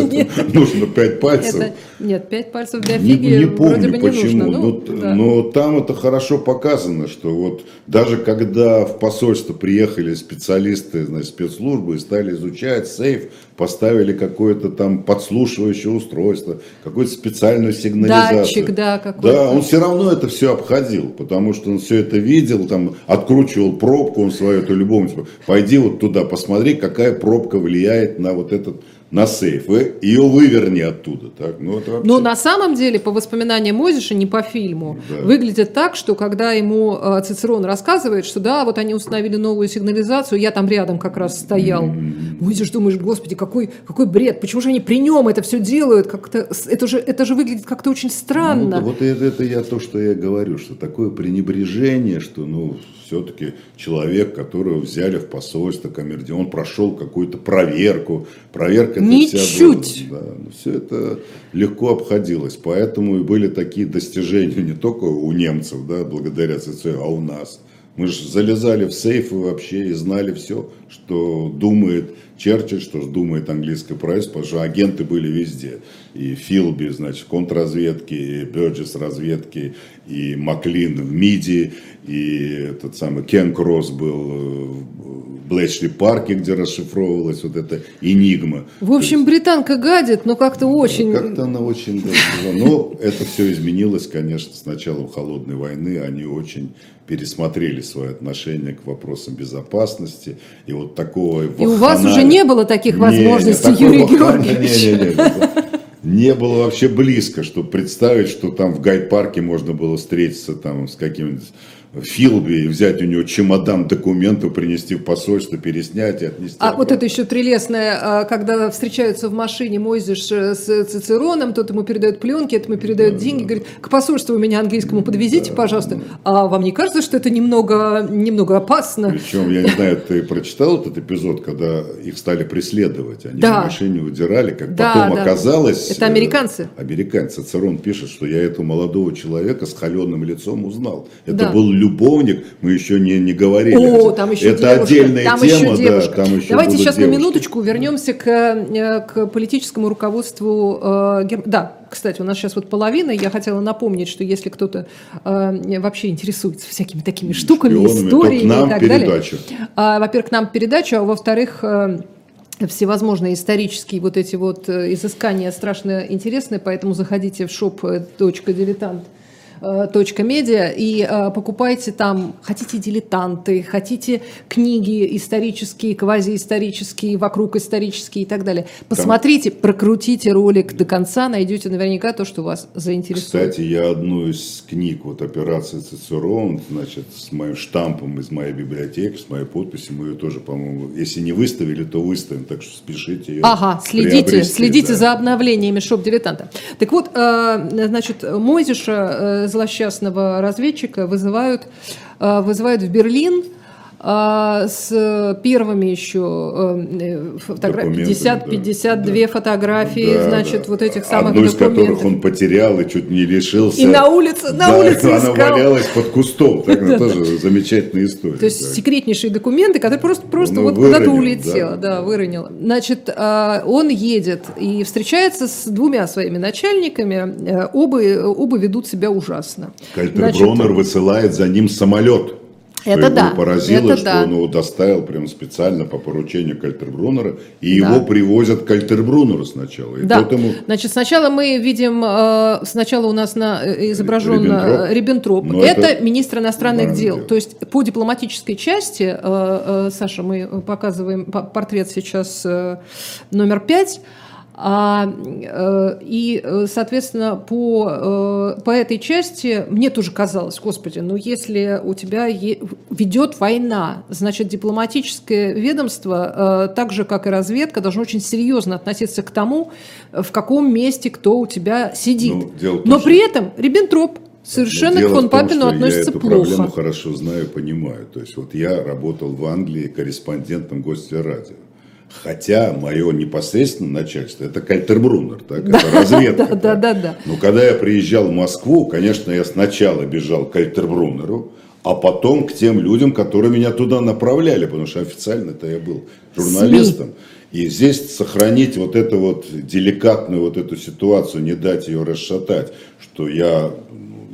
Speaker 2: Нужно пять пальцев.
Speaker 1: Нет, пять пальцев для фиги не, не помню, вроде бы почему,
Speaker 2: не нужно. Ну, но, да. но там это хорошо показано, что вот даже когда в посольство приехали специалисты, значит, спецслужбы и стали изучать сейф, поставили какое-то там подслушивающее устройство, какую-то специальную сигнализацию. Датчик, да, какой-то. Да, он все равно это все обходил, потому что он все это видел, там откручивал пробку, он свою эту любовь, пойди вот туда, посмотри, какая пробка влияет на вот этот на сейф, ее выверни оттуда. Так?
Speaker 1: Ну, это вообще... Но на самом деле, по воспоминаниям Мозиша, не по фильму, да. выглядит так, что когда ему э, Цицерон рассказывает, что да, вот они установили новую сигнализацию, я там рядом как раз стоял. Mm-hmm. Мозиш думаешь, господи, какой, какой бред, почему же они при нем это все делают? Как-то, это, же, это же выглядит как-то очень странно.
Speaker 2: Ну, вот это, это я то, что я говорю, что такое пренебрежение, что ну все-таки человек, которого взяли в посольство, камердин, он прошел какую-то проверку. Проверка
Speaker 1: Ничуть.
Speaker 2: Была, да, все это легко обходилось. Поэтому и были такие достижения не только у немцев, да, благодаря ЦЦ, а у нас. Мы же залезали в сейфы вообще и знали все, что думает Черчилль, что думает английское правительство, потому что агенты были везде. И Филби, значит, контрразведки, и Бёрджес разведки, и Маклин в МИДи, и этот самый Кен Кросс был в Блэчли парке, где расшифровывалась вот эта энигма.
Speaker 1: В общем, есть, британка гадит, но как-то очень...
Speaker 2: Как-то она очень... Но это все изменилось, конечно, с началом Холодной войны. Они очень пересмотрели свое отношение к вопросам безопасности. И вот такого...
Speaker 1: И у вас уже не было таких возможностей, Юрий Георгиевич. Не,
Speaker 2: было вообще близко, чтобы представить, что там в гайд-парке можно было встретиться там с каким-нибудь Филби и взять у него чемодан документов, принести в посольство, переснять и отнести.
Speaker 1: А обратно. вот это еще прелестное, а, когда встречаются в машине Мойзиш э, с Цицероном, тот ему передает пленки, этому передает да, деньги, да. говорит, к посольству меня английскому подвезите, да, пожалуйста. Да. А вам не кажется, что это немного, немного опасно?
Speaker 2: Причем, я не знаю, ты прочитал этот эпизод, когда их стали преследовать, они да. в машине удирали, как да, потом да. оказалось.
Speaker 1: Это американцы.
Speaker 2: Э, американцы. Цицерон пишет, что я этого молодого человека с холеным лицом узнал. Это да. был любовник, мы еще не, не говорили.
Speaker 1: О, там еще Это девушка, отдельная там тема, еще девушка. да, там еще Давайте сейчас девушки. на минуточку вернемся к, э, к политическому руководству. Э, да, кстати, у нас сейчас вот половина. Я хотела напомнить, что если кто-то э, вообще интересуется всякими такими штуками, Шпионами, историями и так передачу. далее. А, во-первых, к нам передачу, а во-вторых, э, всевозможные исторические вот эти вот э, изыскания страшно интересные, поэтому заходите в shop.diletant Э, медиа и э, покупайте там, хотите дилетанты, хотите книги исторические, квазиисторические, вокруг исторические и так далее. Посмотрите, там... прокрутите ролик до конца, найдете наверняка то, что вас заинтересует.
Speaker 2: Кстати, я одну из книг, вот «Операция Цицерон», значит, с моим штампом из моей библиотеки, с моей подписью, мы ее тоже, по-моему, если не выставили, то выставим, так что спешите ее
Speaker 1: Ага, следите, следите да. за обновлениями шоп-дилетанта. Так вот, э, значит, Мойзиша злосчастного разведчика вызывают, э, вызывают в Берлин а, с первыми еще э, фотографиями, 50, 52 да. фотографии, да, значит, да. вот этих самых
Speaker 2: Одну из которых он потерял и чуть не лишился.
Speaker 1: И на улице, на да, улице
Speaker 2: Она валялась под кустом, так, ну, тоже замечательная история.
Speaker 1: То есть секретнейшие документы, которые просто, просто вот куда-то улетело, да, выронило. Значит, а, он едет и встречается с двумя своими начальниками, э, оба, оба ведут себя ужасно.
Speaker 2: Кальтер высылает за ним самолет. Это да. Его поразило, это что да. он его доставил прям специально по поручению Кальтербруннера, и да. его привозят к Кальтербруннеру сначала. И
Speaker 1: да. Ему... Значит, сначала мы видим, э, сначала у нас на, э, изображен Риббентроп. Риббентроп. Это, это министр иностранных да, дел. То есть по дипломатической части, э, Саша, мы показываем портрет сейчас номер пять, А, э, и, э, соответственно, по, э, по этой части мне тоже казалось, господи, ну если у тебя ведет война, значит, дипломатическое ведомство, так же, как и разведка, должно очень серьезно относиться к тому, в каком месте кто у тебя сидит. Ну, Но том, при этом Риббентроп совершенно к фон Папину относится
Speaker 2: я эту
Speaker 1: плохо.
Speaker 2: проблему хорошо знаю, понимаю. То есть вот я работал в Англии корреспондентом гостя радио. Хотя мое непосредственное начальство это Кальтербруннер, так, да, это разведка. Да, да, да, да. Но когда я приезжал в Москву, конечно, я сначала бежал к Кальтербруннеру, а потом к тем людям, которые меня туда направляли, потому что официально-то я был журналистом. СМИ. И здесь сохранить вот эту вот деликатную вот эту ситуацию, не дать ее расшатать, что я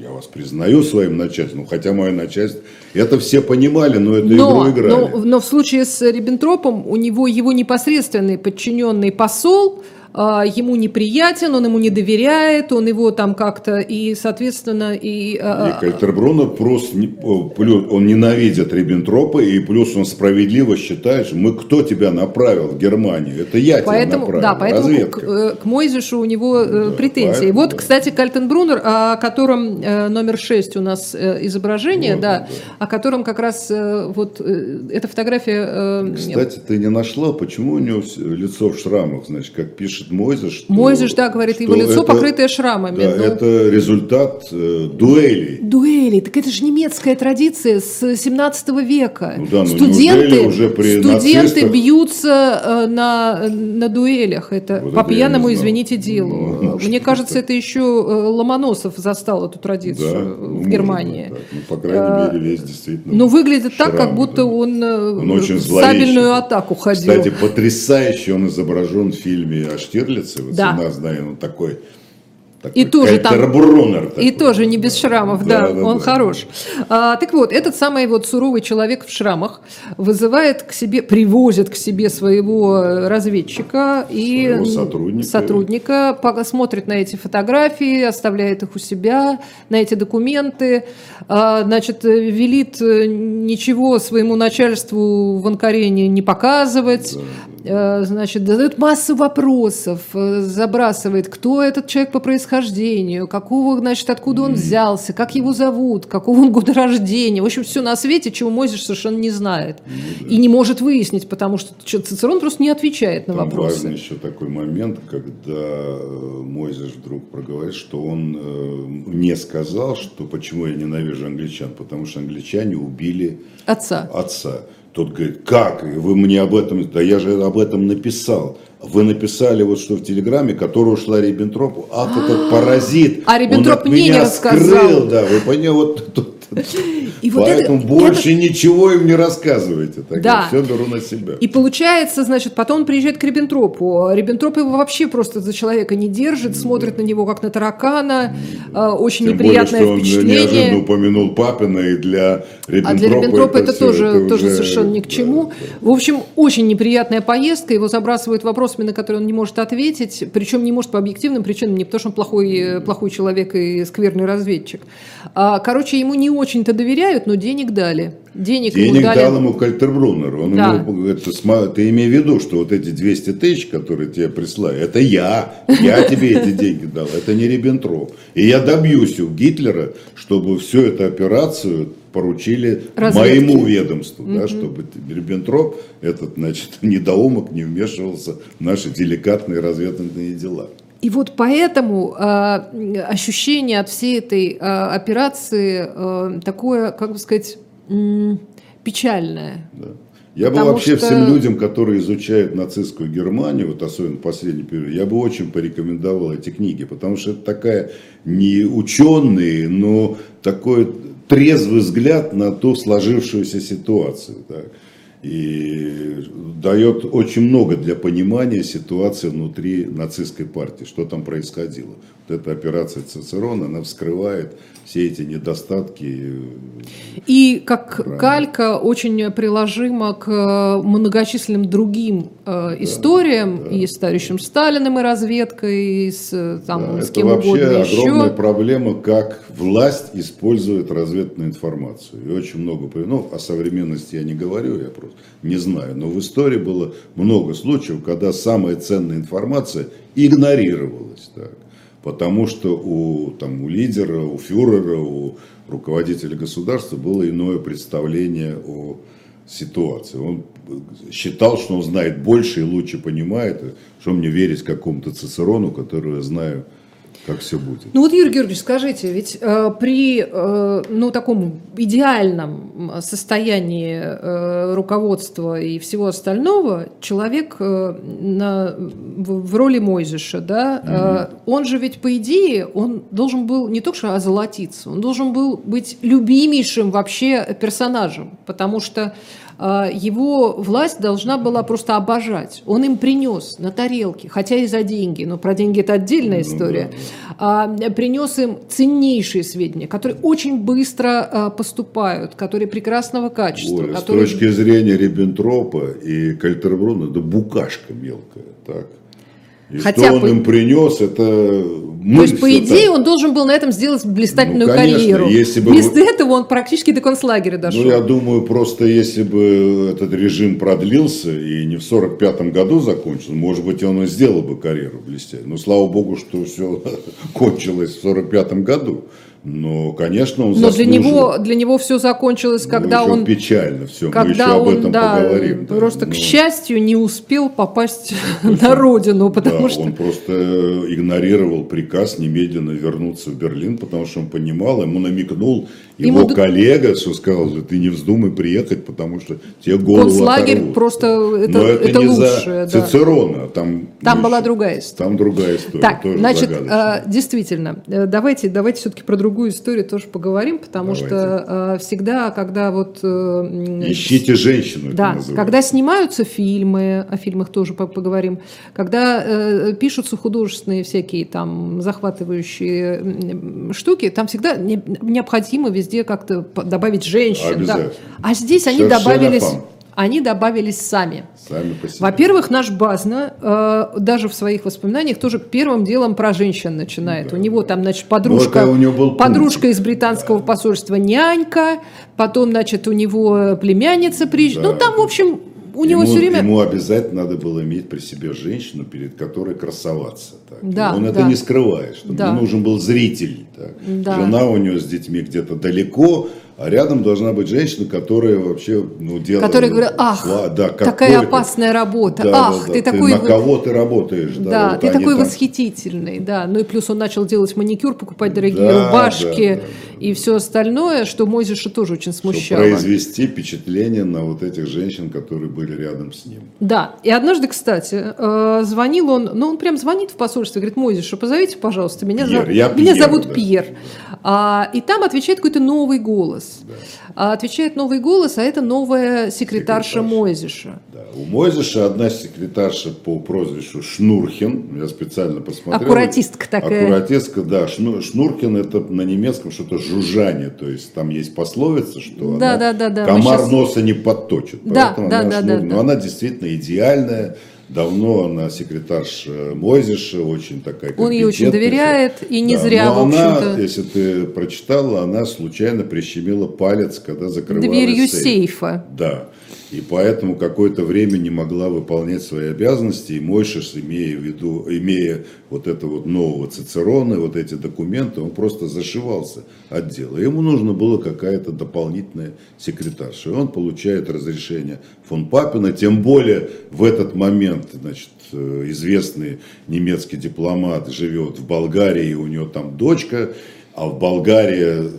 Speaker 2: я вас признаю своим начальством, хотя мое начальство, это все понимали, но это но, игру играли.
Speaker 1: Но, но в случае с Риббентропом у него его непосредственный подчиненный посол, ему неприятен, он ему не доверяет, он его там как-то и, соответственно, и...
Speaker 2: А, и Кальтербруно просто, плюс он ненавидит Риббентропа, и плюс он справедливо считает, что мы кто тебя направил в Германию? Это я
Speaker 1: поэтому,
Speaker 2: тебя направил,
Speaker 1: Да, поэтому к, э, к Мойзешу у него э, да, претензии. Поэтому, вот, да. кстати, Кальтенбруннер, о котором э, номер 6 у нас изображение, вот, да, да, о котором как раз вот эта фотография...
Speaker 2: Кстати, ты не нашла, почему у него лицо в шрамах, значит, как пишет пишет Мойзеш.
Speaker 1: Что, Мойзеш, да, говорит, его лицо это, покрытое шрамами.
Speaker 2: Да, но... это результат э, дуэлей.
Speaker 1: Дуэлей, так это же немецкая традиция с 17 века. Ну, да, студенты уже при студенты нацистах... бьются э, на, на дуэлях. Это вот по это пьяному, извините, делу. Ну, Мне кажется, это, это еще э, Ломоносов застал эту традицию да? в ну, Германии. Быть,
Speaker 2: ну, по крайней а, мере, весь действительно.
Speaker 1: Ну, выглядит шрам, так, как будто он, э, он очень в сабельную атаку ходил.
Speaker 2: Кстати, потрясающе он изображен в фильме аж Штирлица, вот да. цена, знаю, он такой
Speaker 1: такой и тоже там, такой. и тоже не без шрамов, да, да, да он да. хорош. А, так вот, этот самый вот суровый человек в шрамах вызывает к себе, привозит к себе своего разведчика и сотрудника. сотрудника, смотрит на эти фотографии, оставляет их у себя, на эти документы, а, значит, велит ничего своему начальству в Анкарене не показывать, да. Значит, задает массу вопросов, забрасывает, кто этот человек по происхождению, какого, значит, откуда он взялся, как его зовут, какого он года рождения. В общем, все на свете, чего Мойзеш совершенно не знает. Ну, да. И не может выяснить, потому что Цицерон просто не отвечает на
Speaker 2: Там
Speaker 1: вопросы.
Speaker 2: важный еще такой момент, когда э, Мойзеш вдруг проговорит, что он э, не сказал, что почему я ненавижу англичан, потому что англичане убили
Speaker 1: отца.
Speaker 2: отца. Тот говорит, как? Вы мне об этом, да я же об этом написал. Вы написали вот что в Телеграме, которая ушла Риббентропу. Ах, этот паразит.
Speaker 1: А Риббентроп мне не рассказал. Скрыл,
Speaker 2: да, вы поняли, вот тут и вот Поэтому это, больше это... ничего им не рассказывайте. Так да. Все беру на себя.
Speaker 1: И получается, значит, потом он приезжает к Риббентропу. Риббентроп его вообще просто за человека не держит, смотрит на него как на таракана. Да. Очень Тем неприятное более, что впечатление. Он
Speaker 2: неожиданно упомянул Папина, и для Риббентропа,
Speaker 1: а для Риббентропа это, это, тоже, это тоже уже... совершенно ни к чему. Да, да. В общем, очень неприятная поездка. Его забрасывают вопросами, на которые он не может ответить. Причем не может по объективным причинам, не потому что он плохой, плохой человек и скверный разведчик. А, короче, ему не очень-то доверяют, но денег дали.
Speaker 2: Денег, денег ему дали... дал ему Кальтербруннер. Он да. ему, это, ты имей в виду, что вот эти 200 тысяч, которые тебе прислали, это я. Я тебе эти деньги дал. Это не Риббентроп. И я добьюсь у Гитлера, чтобы всю эту операцию поручили Разведки. моему ведомству, угу. да, чтобы Риббентроп, этот, значит, недоумок, не вмешивался в наши деликатные разведывательные дела.
Speaker 1: И вот поэтому э, ощущение от всей этой э, операции э, такое, как бы сказать, э, печальное.
Speaker 2: Да. Я бы вообще что... всем людям, которые изучают нацистскую Германию, вот особенно в последний период, я бы очень порекомендовал эти книги, потому что это такая не ученый, но такой трезвый взгляд на ту сложившуюся ситуацию. Так и дает очень много для понимания ситуации внутри нацистской партии, что там происходило. Вот эта операция Цицерона, она вскрывает все эти недостатки.
Speaker 1: И как Правильно. калька очень приложима к э, многочисленным другим э, историям, да, и с товарищем да. Сталиным, и разведкой, и с, э, там, да, с кем
Speaker 2: это
Speaker 1: угодно
Speaker 2: вообще еще. огромная проблема, как власть использует разведную информацию. И очень много, ну, о современности я не говорю, я просто не знаю. Но в истории было много случаев, когда самая ценная информация игнорировалась. Так. Потому что у, там, у лидера, у фюрера, у руководителя государства было иное представление о ситуации. Он считал, что он знает больше и лучше понимает, что мне верить какому-то Цицерону, которого я знаю как все будет.
Speaker 1: Ну вот, Юрий Георгиевич, скажите, ведь э, при э, ну, таком идеальном состоянии э, руководства и всего остального, человек э, на, в, в роли Мойзеша, да, угу. э, он же ведь, по идее, он должен был не только что озолотиться, он должен был быть любимейшим вообще персонажем, потому что его власть должна была просто обожать. Он им принес на тарелке, хотя и за деньги, но про деньги это отдельная ну история, да. принес им ценнейшие сведения, которые очень быстро а, поступают, которые прекрасного качества. Оля,
Speaker 2: которые... С точки зрения Риббентропа и Кальтербруна, это букашка мелкая. Так? И Хотя что он по... им принес, это
Speaker 1: мысль. То есть, по идее, так. он должен был на этом сделать блистательную ну, конечно, карьеру. Если бы Вместо вы... этого он практически до концлагеря дошел.
Speaker 2: Ну, я думаю, просто если бы этот режим продлился и не в 45 году закончился, может быть, он и сделал бы карьеру блестящую. Но слава богу, что все кончилось в 45 году. Но, конечно, он
Speaker 1: Но для него, для него все закончилось, ну, когда
Speaker 2: ну,
Speaker 1: он...
Speaker 2: печально все, когда мы еще об этом да, поговорим.
Speaker 1: Просто, да. к счастью, не успел попасть на родину, потому
Speaker 2: да,
Speaker 1: что...
Speaker 2: он просто игнорировал приказ немедленно вернуться в Берлин, потому что он понимал, ему намекнул его ему... коллега, что сказал, ты не вздумай приехать, потому что тебе голову
Speaker 1: Концлагерь оторвут. просто это,
Speaker 2: Но это,
Speaker 1: это
Speaker 2: не
Speaker 1: лучшее.
Speaker 2: За да. Цицерона, там,
Speaker 1: там была другая история.
Speaker 2: Там другая история.
Speaker 1: Так, значит, э, действительно, э, давайте, давайте все-таки про другую историю тоже поговорим, потому давайте. что э, всегда, когда вот...
Speaker 2: Ищите женщину,
Speaker 1: Да, когда снимаются фильмы, о фильмах тоже поговорим, когда пишутся художественные всякие там захватывающие штуки, там всегда необходимо везде как-то добавить женщин. Да. А здесь они добавились... Они добавились сами. сами Во-первых, наш Базна э, даже в своих воспоминаниях тоже первым делом про женщин начинает. Да, у него там, значит, подружка, у него был подружка из британского да. посольства, нянька, потом, значит, у него племянница приезжает. Да. Ну, там, в общем, у него
Speaker 2: ему,
Speaker 1: все время...
Speaker 2: Ему обязательно надо было иметь при себе женщину, перед которой красоваться. Так.
Speaker 1: Да,
Speaker 2: Он
Speaker 1: да.
Speaker 2: это не скрывает, что да. ему нужен был зритель. Так. Да. Жена у него с детьми где-то далеко, а рядом должна быть женщина, которая вообще ну, делает...
Speaker 1: Которая говорит, ах, шла, да, такая опасная работа, да, ах,
Speaker 2: да,
Speaker 1: ты,
Speaker 2: да,
Speaker 1: такой...
Speaker 2: на кого ты работаешь.
Speaker 1: Да, да вот ты такой там... восхитительный, да. Ну и плюс он начал делать маникюр, покупать дорогие да, рубашки да, да. И все остальное, что Мойзеша тоже очень смущало.
Speaker 2: Чтобы произвести впечатление на вот этих женщин, которые были рядом с ним.
Speaker 1: Да, и однажды, кстати, э, звонил он, ну он прям звонит в посольство, говорит, Мойзеша, позовите, пожалуйста, меня, Пьер, зов... я меня Пьер, зовут да. Пьер. А, и там отвечает какой-то новый голос. Да. А отвечает новый голос, а это новая секретарша, секретарша. Мойзиша.
Speaker 2: Да. У Мойзиша одна секретарша по прозвищу Шнурхин, я специально посмотрел.
Speaker 1: Аккуратистка такая.
Speaker 2: Аккуратистка, да. Шнурхин это на немецком что-то жужжание, то есть там есть пословица, что да, она, да, да, да. комар сейчас... носа не подточит.
Speaker 1: Да, да, да, да,
Speaker 2: Но она действительно идеальная Давно она секретарша Мойзиша, очень такая
Speaker 1: Он ей очень доверяет, и не да, зря,
Speaker 2: но в общем-то. она, если ты прочитала, она случайно прищемила палец, когда закрывала
Speaker 1: Дверью сейф. сейфа.
Speaker 2: Да. И поэтому какое-то время не могла выполнять свои обязанности. И Мойшиш, имея в виду, имея вот это вот нового Цицерона, вот эти документы, он просто зашивался от дела. Ему нужно было какая-то дополнительная секретарша. И он получает разрешение фон Папина, тем более в этот момент, значит, э, известный немецкий дипломат живет в Болгарии, у него там дочка, а в Болгарии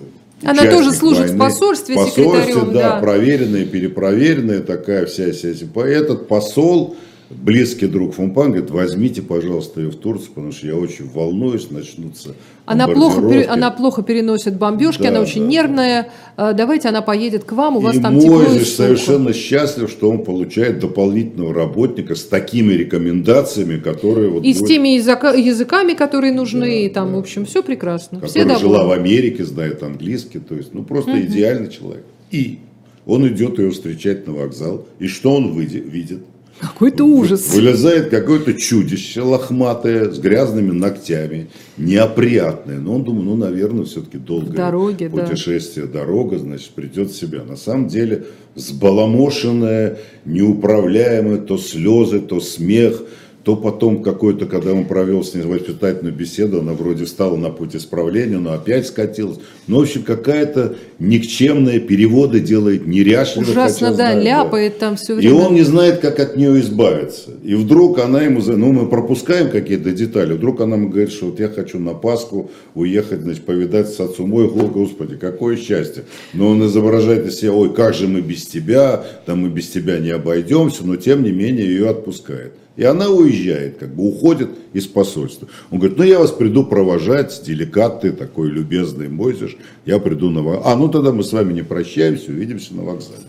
Speaker 1: она тоже служит войны. в посольстве, посольстве секретарем.
Speaker 2: да, да, проверенная, перепроверенная такая вся, вся. Этот посол, близкий друг Фомпан, говорит, возьмите, пожалуйста, ее в Турцию, потому что я очень волнуюсь, начнутся
Speaker 1: она плохо, она плохо переносит бомбежки, да, она очень да, нервная. Да. Давайте она поедет к вам, у вас и там тепло и
Speaker 2: совершенно счастлив, что он получает дополнительного работника с такими рекомендациями, которые...
Speaker 1: Вот и будет... с теми языка, языками, которые нужны, да, и там, да. в общем, все прекрасно.
Speaker 2: Которая все жила в Америке, знает английский, то есть, ну, просто угу. идеальный человек. И он идет ее встречать на вокзал, и что он видит?
Speaker 1: Какой-то ужас.
Speaker 2: Вылезает какое-то чудище лохматое, с грязными ногтями, неопрятное. Но он думает, ну, наверное, все-таки долгое Дороги, путешествие, да. дорога, значит, придет в себя. На самом деле, сбаламошенное, неуправляемое, то слезы, то смех – то потом какой-то, когда он провел с ней воспитательную беседу, она вроде стала на путь исправления, но опять скатилась. Ну, в общем, какая-то никчемная переводы делает неряшливо.
Speaker 1: Ужасно, да, знать, ляпает да. там все время.
Speaker 2: И он не знает, как от нее избавиться. И вдруг она ему, ну, мы пропускаем какие-то детали, вдруг она ему говорит, что вот я хочу на Пасху уехать, значит, повидать с отцом. Ой, Господи, какое счастье. Но он изображает из себя, ой, как же мы без тебя, там мы без тебя не обойдемся, но тем не менее ее отпускает. И она уезжает, как бы уходит из посольства. Он говорит, ну я вас приду провожать, деликат ты такой любезный Мойзеш, я приду на вокзал. А, ну тогда мы с вами не прощаемся, увидимся на вокзале.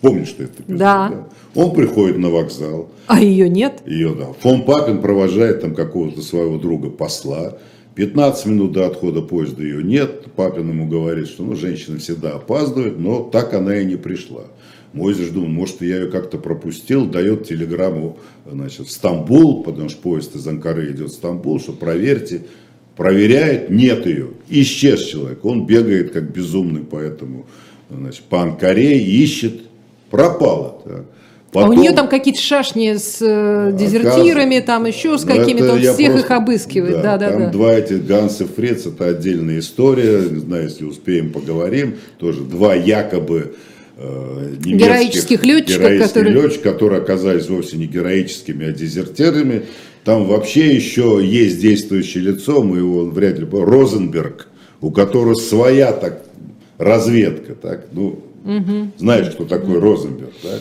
Speaker 2: Помнишь, что это?
Speaker 1: Да. да.
Speaker 2: Он приходит на вокзал.
Speaker 1: А ее нет?
Speaker 2: Ее, да. Фон Папин провожает там какого-то своего друга посла. 15 минут до отхода поезда ее нет. Папин ему говорит, что ну, женщина всегда опаздывает, но так она и не пришла. Мойзеш думал, может, я ее как-то пропустил, дает телеграмму значит, в Стамбул, потому что поезд из Анкары идет в Стамбул, что проверьте. Проверяет, нет ее. Исчез человек. Он бегает как безумный по этому, значит, по Анкаре, ищет, пропала. Так.
Speaker 1: Потом, а у нее там какие-то шашни с э, дезертирами, там еще с какими-то, он всех просто, их обыскивает. Да, да, да,
Speaker 2: там
Speaker 1: да.
Speaker 2: два этих Ганс и Фрец, это отдельная история, не знаю, если успеем, поговорим. Тоже два якобы
Speaker 1: Э, героических летчиков,
Speaker 2: героических которые... летчиков, которые оказались вовсе не героическими, а дезертирами. Там вообще еще есть действующее лицо, мы его вряд ли Розенберг, у которого своя так разведка, так, ну, угу. знаешь, кто такой Розенберг, так?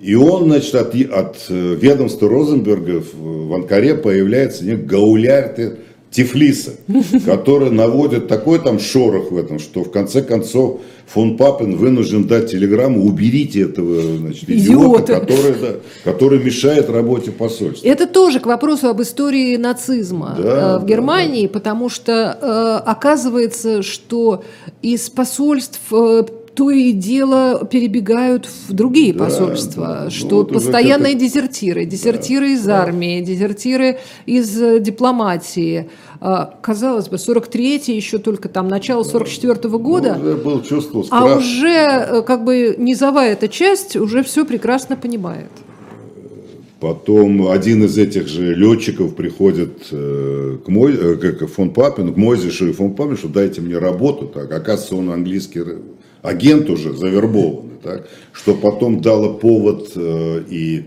Speaker 2: И он, значит, от, от э, ведомства Розенберга в, в Анкаре появляется не Гаулярты Тифлиса, который наводит такой там шорох в этом, что в конце концов фон Папин вынужден дать телеграмму, уберите этого значит, идиота, который, да, который мешает работе посольства.
Speaker 1: Это тоже к вопросу об истории нацизма да, э, в Германии, да, да. потому что э, оказывается, что из посольств э, то и дело перебегают в другие да, посольства, да. что ну, постоянные это... дезертиры, дезертиры да, из да. армии, дезертиры из э, дипломатии. А, казалось бы, 43-й, еще только там начало 44-го ну, года.
Speaker 2: Ну, уже был чувство
Speaker 1: страха. А уже э, как бы низовая эта часть уже все прекрасно понимает.
Speaker 2: Потом один из этих же летчиков приходит э, к, Мой, э, к фон Папину, к Мойзешу и фон Папину, что дайте мне работу. Так, оказывается, он английский агент уже завербованный, так, что потом дало повод э, и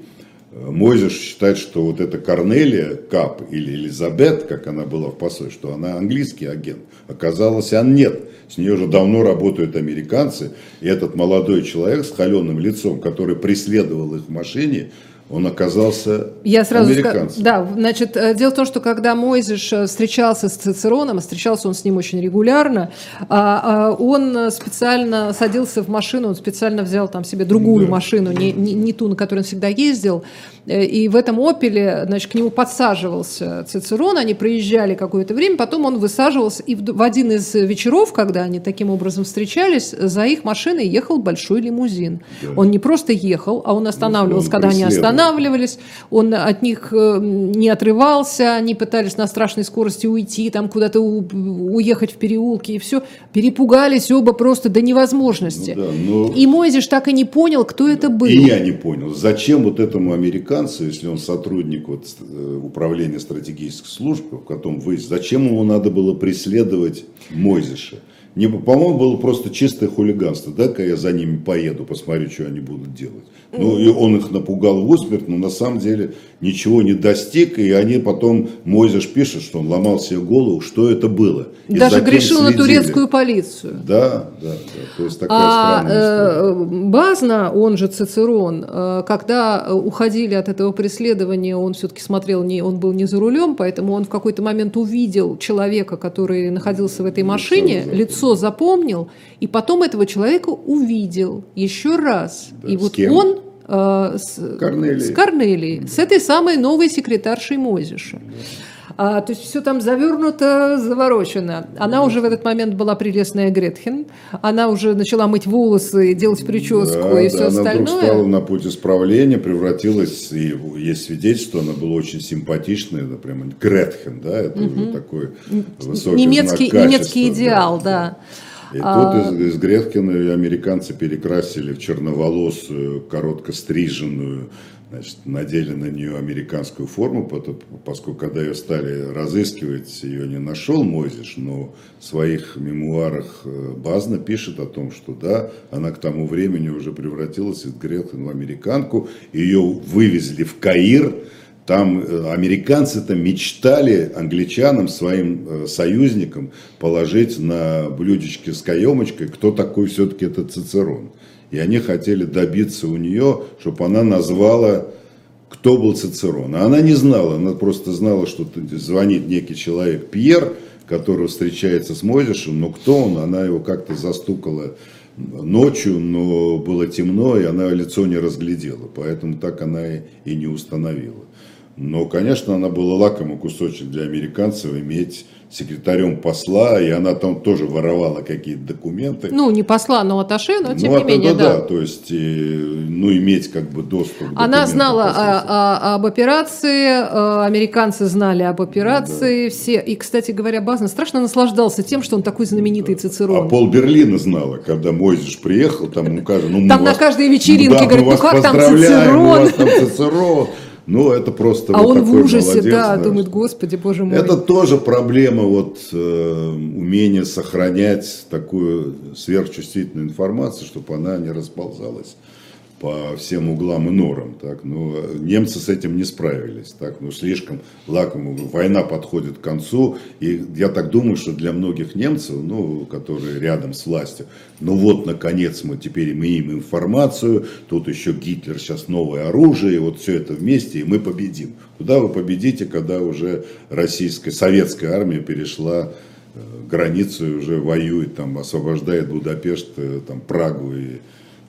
Speaker 2: Мойзеш считает, что вот эта Корнелия Кап или Элизабет, как она была в посольстве, что она английский агент. Оказалось, а нет. С нее уже давно работают американцы. И этот молодой человек с холеным лицом, который преследовал их в машине, он оказался
Speaker 1: Я сразу
Speaker 2: американцем.
Speaker 1: Скажу, да, значит, э, дело в том, что когда Мойзеш э, встречался с Цицероном, встречался он с ним очень регулярно, а, а, он специально садился в машину, он специально взял там себе другую да. машину, не, не, не ту, на которой он всегда ездил, э, и в этом «Опеле», значит, к нему подсаживался Цицерон, они проезжали какое-то время, потом он высаживался, и в один из вечеров, когда они таким образом встречались, за их машиной ехал большой лимузин. Да. Он не просто ехал, а он останавливался, ну, когда они останавливались, останавливались, он от них э, не отрывался, они пытались на страшной скорости уйти, там куда-то уехать в переулки, и все. Перепугались оба просто до невозможности. Ну, да, но... И Мойзиш так и не понял, кто это был.
Speaker 2: И я не понял, зачем вот этому американцу, если он сотрудник вот, э, управления стратегических служб, в котором вы, зачем ему надо было преследовать Мойзиша? Не, по-моему, было просто чистое хулиганство. Да-ка я за ними поеду, посмотрю, что они будут делать. Ну, и он их напугал в усмерть, но на самом деле ничего не достиг. И они потом, Мойзеш пишет, что он ломал себе голову, что это было.
Speaker 1: И Даже грешил следили. на турецкую полицию.
Speaker 2: Да, да, да. То есть такая а, странная
Speaker 1: э, Базна, он же Цицерон, э, когда уходили от этого преследования, он все-таки смотрел, не, он был не за рулем, поэтому он в какой-то момент увидел человека, который находился в этой машине, лицо, лицо запомнил, и потом этого человека увидел еще раз. Да, и вот он
Speaker 2: с, Корнелией.
Speaker 1: с Корнелией, с этой самой новой секретаршей Мойзиша. А, то есть все там завернуто, заворочено. Она уже в этот момент была прелестная Гретхен. Она уже начала мыть волосы, делать прическу да, и да, все
Speaker 2: она
Speaker 1: остальное.
Speaker 2: Она вдруг стала на путь исправления, превратилась, и есть свидетельство, она была очень симпатичная, это прямо Гретхен, да, это угу. уже такой высокий
Speaker 1: немецкий, немецкий идеал, да. да.
Speaker 2: И а... тут из, из Греткина американцы перекрасили в черноволосую, коротко стриженную, значит, надели на нее американскую форму, поскольку когда ее стали разыскивать, ее не нашел Мойзиш, но в своих мемуарах э, Базна пишет о том, что да, она к тому времени уже превратилась из Греткина в американку, ее вывезли в Каир, там э, американцы-то мечтали англичанам, своим э, союзникам, положить на блюдечке с каемочкой, кто такой все-таки этот Цицерон. И они хотели добиться у нее, чтобы она назвала, кто был Цицерон. А она не знала, она просто знала, что звонит некий человек Пьер, который встречается с Мойзешем, но кто он, она его как-то застукала ночью, но было темно, и она лицо не разглядела, поэтому так она и не установила. Но, конечно, она была лакомый кусочек для американцев иметь секретарем посла, и она там тоже воровала какие-то документы.
Speaker 1: Ну, не посла, но аташе, но тем ну, не менее, да.
Speaker 2: да. то есть, ну, иметь как бы доступ к
Speaker 1: Она знала о, о, об операции, э, американцы знали об операции, да. все, и, кстати говоря, Базна страшно наслаждался тем, что он такой знаменитый да. Цицерон.
Speaker 2: А пол Берлина знала, когда Мойзиш приехал, там, ну, каждый, ну,
Speaker 1: Там на каждой вечеринке да, говорят, ну, как там Цицерон?
Speaker 2: Там Цицерон. Ну, это просто
Speaker 1: а вот он в ужасе, молодец, да, знаешь. думает, господи, боже мой.
Speaker 2: Это тоже проблема вот э, умения сохранять такую сверхчувствительную информацию, чтобы она не расползалась по всем углам и норам. Так? Но немцы с этим не справились. Так? Ну, слишком лакомо. Война подходит к концу. И я так думаю, что для многих немцев, ну, которые рядом с властью, ну вот, наконец, мы теперь имеем информацию, тут еще Гитлер, сейчас новое оружие, и вот все это вместе, и мы победим. Куда вы победите, когда уже российская, советская армия перешла э, границу и уже воюет, там, освобождает Будапешт, э, там, Прагу и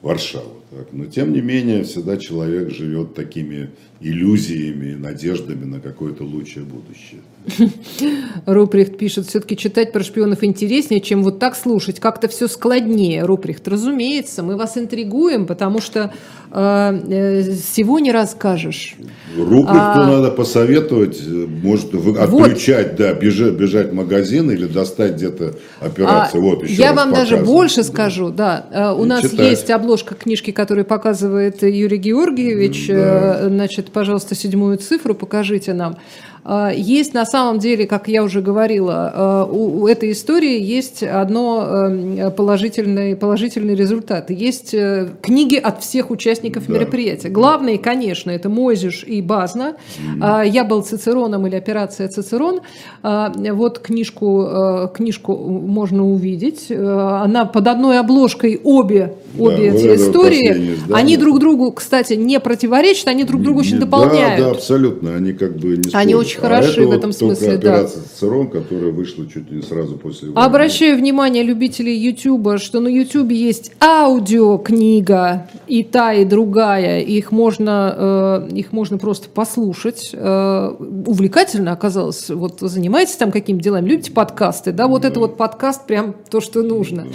Speaker 2: Варшаву. Так. Но тем не менее, всегда человек живет такими иллюзиями, надеждами на какое-то лучшее будущее.
Speaker 1: Руприхт пишет, все-таки читать про шпионов интереснее, чем вот так слушать. Как-то все складнее. Руприхт, разумеется, мы вас интригуем, потому что э, э всего не расскажешь.
Speaker 2: Руприхту а, надо посоветовать, может, отключать, вот, да, бежать, бежать в магазин или достать где-то операцию. А, вот, еще
Speaker 1: я вам даже больше да. скажу, да. Э, у И нас читать. есть обложка книжки, которую показывает Юрий Георгиевич. Да. Э, значит, пожалуйста, седьмую цифру покажите нам. А, есть на самом деле, как я уже говорила, а, у этой истории есть одно эм, положительный, положительный результат. Есть э, книги от всех участников да. мероприятия. Главные, конечно, это Мойзиш и Базна. Mm-hmm. Я был Цицероном или операция Цицерон. Вот книжку, э, книжку можно увидеть. Э, она под одной обложкой обе, обе да, эти истории. Они друг другу, кстати, не противоречат, они друг друга очень дополняют.
Speaker 2: Да, да, абсолютно. Они как бы не
Speaker 1: Они очень а хороши в этом смысле,
Speaker 2: да. операция Цицерон, которая вышла чуть ли сразу после
Speaker 1: войны. Обращаю внимание любителей Ютуба, что на Ютубе есть аудиокнига и та, и другая. Их можно, э, их можно просто послушать. Э, увлекательно оказалось. Вот занимаетесь там какими делами, любите подкасты, да, вот да. это вот подкаст прям то, что нужно. Да.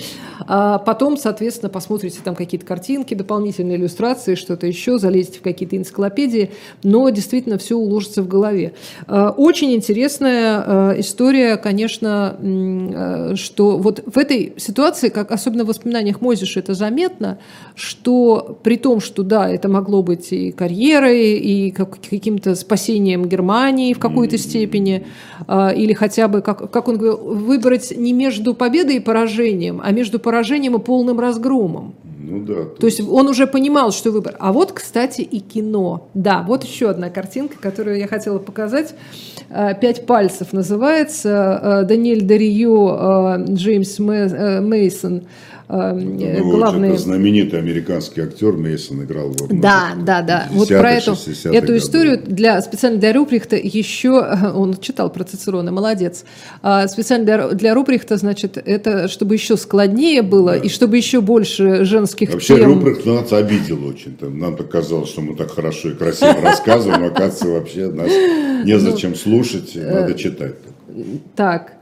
Speaker 1: А потом, соответственно, посмотрите там какие-то картинки, дополнительные иллюстрации, что-то еще, залезете в какие-то энциклопедии, но действительно все уложится в голове. Э, очень интересная э, история, конечно, э, что вот в этой ситуации, как особенно в воспоминаниях Мойзиша это заметно, что при том, что да, это могло быть и карьерой, и каким-то спасением Германии в какой-то степени, или хотя бы, как, как он говорил, выбрать не между победой и поражением, а между поражением и полным разгромом.
Speaker 2: Ну да.
Speaker 1: То, то есть он уже понимал, что выбор. А вот, кстати, и кино. Да, вот еще одна картинка, которую я хотела показать. Э, «Пять пальцев» называется. Э, Даниэль Дарио, э, Джеймс Мейсон
Speaker 2: ну, главные... Это знаменитый американский актер Мейсон играл в
Speaker 1: Да, да, да. Вот про эту, эту историю для, специально для Руприхта еще, он читал про Цицерона, молодец. А, специально для, для Руприхта, значит, это чтобы еще складнее было да. и чтобы еще больше женских
Speaker 2: Вообще тем... Руприхт нас обидел очень. Нам так казалось, что мы так хорошо и красиво рассказываем, оказывается, вообще нас незачем ну, слушать, надо э, читать.
Speaker 1: Так,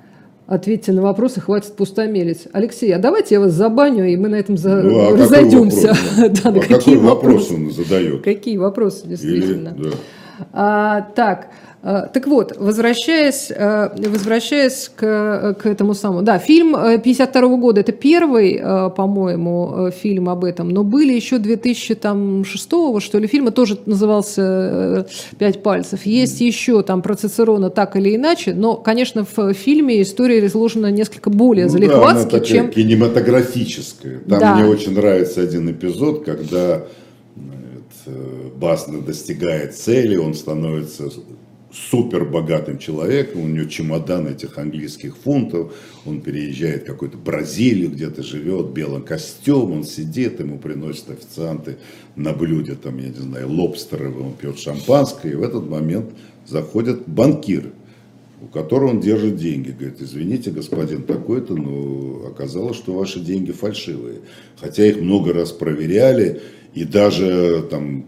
Speaker 1: Ответьте на вопросы, хватит пустомелить. Алексей, а давайте я вас забаню, и мы на этом за... ну, а разойдемся.
Speaker 2: да, а какой вопрос он задает?
Speaker 1: Какие вопросы, действительно. Или, да. а, так, так вот, возвращаясь, э, возвращаясь к, к этому самому, да, фильм 52 э, года, это первый, по-моему, фильм об этом, но были еще 2006 что ли, фильмы, тоже назывался «Пять пальцев». Есть еще там про Цицерона так или иначе, но, конечно, в фильме история изложена несколько более ну, залихватски, да,
Speaker 2: чем... кинематографическая. Там да. мне очень нравится один эпизод, когда Басна достигает цели, он становится супер богатым человеком, у него чемодан этих английских фунтов, он переезжает в какую-то Бразилию, где-то живет, в белом костюме, он сидит, ему приносят официанты на блюде, там, я не знаю, лобстеры, он пьет шампанское, и в этот момент заходит банкир, у которого он держит деньги. Говорит, извините, господин такой-то, но оказалось, что ваши деньги фальшивые. Хотя их много раз проверяли, и даже там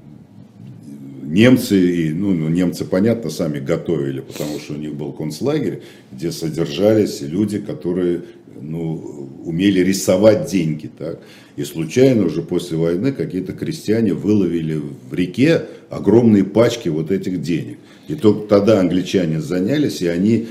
Speaker 2: немцы, и, ну, ну, немцы, понятно, сами готовили, потому что у них был концлагерь, где содержались люди, которые ну, умели рисовать деньги. Так? И случайно уже после войны какие-то крестьяне выловили в реке огромные пачки вот этих денег. И только тогда англичане занялись, и они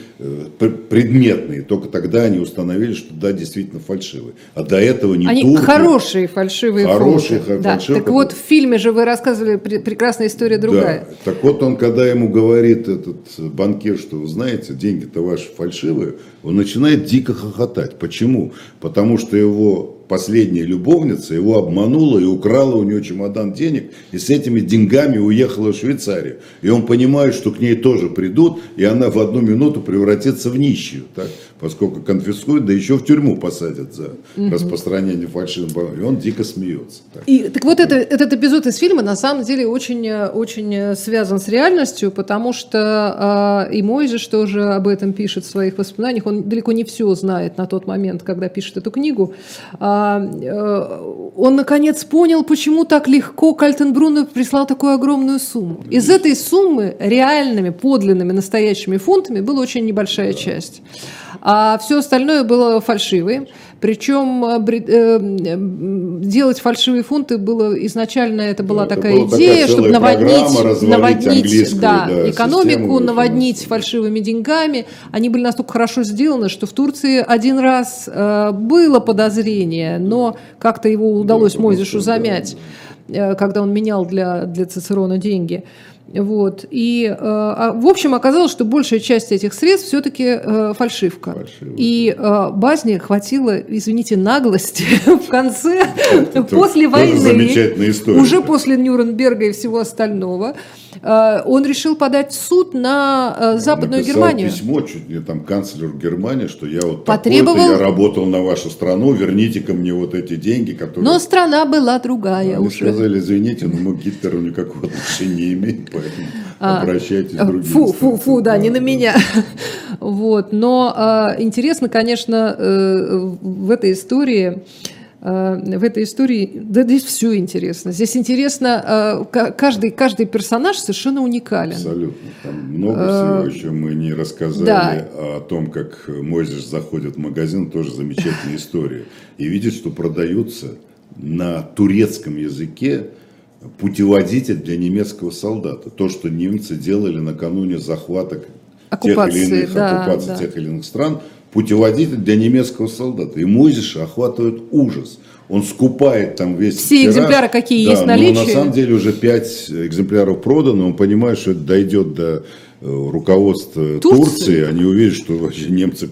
Speaker 2: предметные. Только тогда они установили, что да, действительно фальшивые. А до этого не
Speaker 1: Они
Speaker 2: турки.
Speaker 1: хорошие фальшивые Хорошие фунты. Да. фальшивые. Так вот, в фильме же вы рассказывали, прекрасная история другая.
Speaker 2: Да. Так вот он, когда ему говорит этот банкир, что вы знаете, деньги-то ваши фальшивые, он начинает дико хохотать. Почему? Потому что его последняя любовница его обманула и украла у него чемодан денег, и с этими деньгами уехала в Швейцарию. И он понимает, что к ней тоже придут, и она в одну минуту превратится в нищую, так? поскольку конфискуют, да еще в тюрьму посадят за угу. распространение фальшивых И он дико смеется.
Speaker 1: Так, и, так вот это, этот эпизод из фильма на самом деле очень, очень связан с реальностью, потому что э, и Мойжиш тоже об этом пишет в своих воспоминаниях. Он далеко не все знает на тот момент, когда пишет эту книгу. Э, Э, он наконец понял, почему так легко Кальтенбруно прислал такую огромную сумму. Из этой суммы реальными, подлинными, настоящими фунтами была очень небольшая часть. А все остальное было фальшивым. Причем э, э, делать фальшивые фунты было изначально это была это такая идея, такая чтобы наводнить, наводнить да, да, экономику, наводнить фальшивыми деньгами. Они были настолько хорошо сделаны, что в Турции один раз э, было подозрение, но как-то его удалось да, Мойзешу замять, да. когда он менял для, для Цицерона деньги. Вот. И, э, а, в общем, оказалось, что большая часть этих средств все-таки э, фальшивка. фальшивка. И э, Базне хватило, извините, наглости в конце, после войны, уже после Нюрнберга и всего остального, он решил подать в суд на э, Западную
Speaker 2: написал
Speaker 1: Германию.
Speaker 2: письмо чуть не там канцлеру Германии, что я вот Потребовал... я работал на вашу страну, верните ко мне вот эти деньги, которые...
Speaker 1: Но страна была другая
Speaker 2: Они уже. сказали, извините, но мы к Гитлеру никакого отношения не имеем, поэтому а, обращайтесь к другим.
Speaker 1: Фу, фу, фу, да, не на меня. Вот, но интересно, конечно, э, в этой истории Э, в этой истории, да здесь все интересно. Здесь интересно, э, каждый, каждый персонаж совершенно уникален.
Speaker 2: Абсолютно. Там много всего еще мы не рассказали да. о том, как Мойзеш заходит в магазин, тоже замечательная история. И видит, что продаются на турецком языке путеводитель для немецкого солдата. То, что немцы делали накануне захвата оккупации, тех или иных, да, оккупации да. тех или иных стран, путеводитель для немецкого солдата. И Мойзеша охватывает ужас. Он скупает там весь
Speaker 1: Все тираж, экземпляры, какие
Speaker 2: да,
Speaker 1: есть в наличии. Но
Speaker 2: на самом деле уже пять экземпляров продано. Он понимает, что это дойдет до э, руководства Турции. Турции. Они увидят, что вообще немцы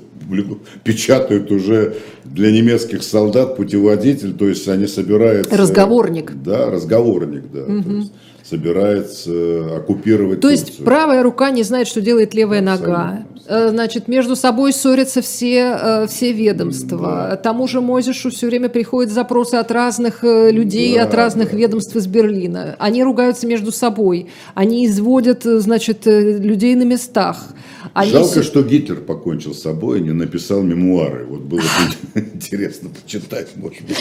Speaker 2: печатают уже для немецких солдат путеводитель, то есть они собираются...
Speaker 1: Разговорник.
Speaker 2: Да, разговорник, да. Угу собирается оккупировать
Speaker 1: То Турцию. есть правая рука не знает, что делает левая Абсолютно. нога. Э, значит, между собой ссорятся все, э, все ведомства. Да. Тому же Мозишу все время приходят запросы от разных э, людей, да, от разных да. ведомств из Берлина. Они ругаются между собой. Они изводят, значит, людей на местах. Они
Speaker 2: Жалко, что Гитлер покончил с собой и не написал мемуары. Вот было интересно почитать, может быть.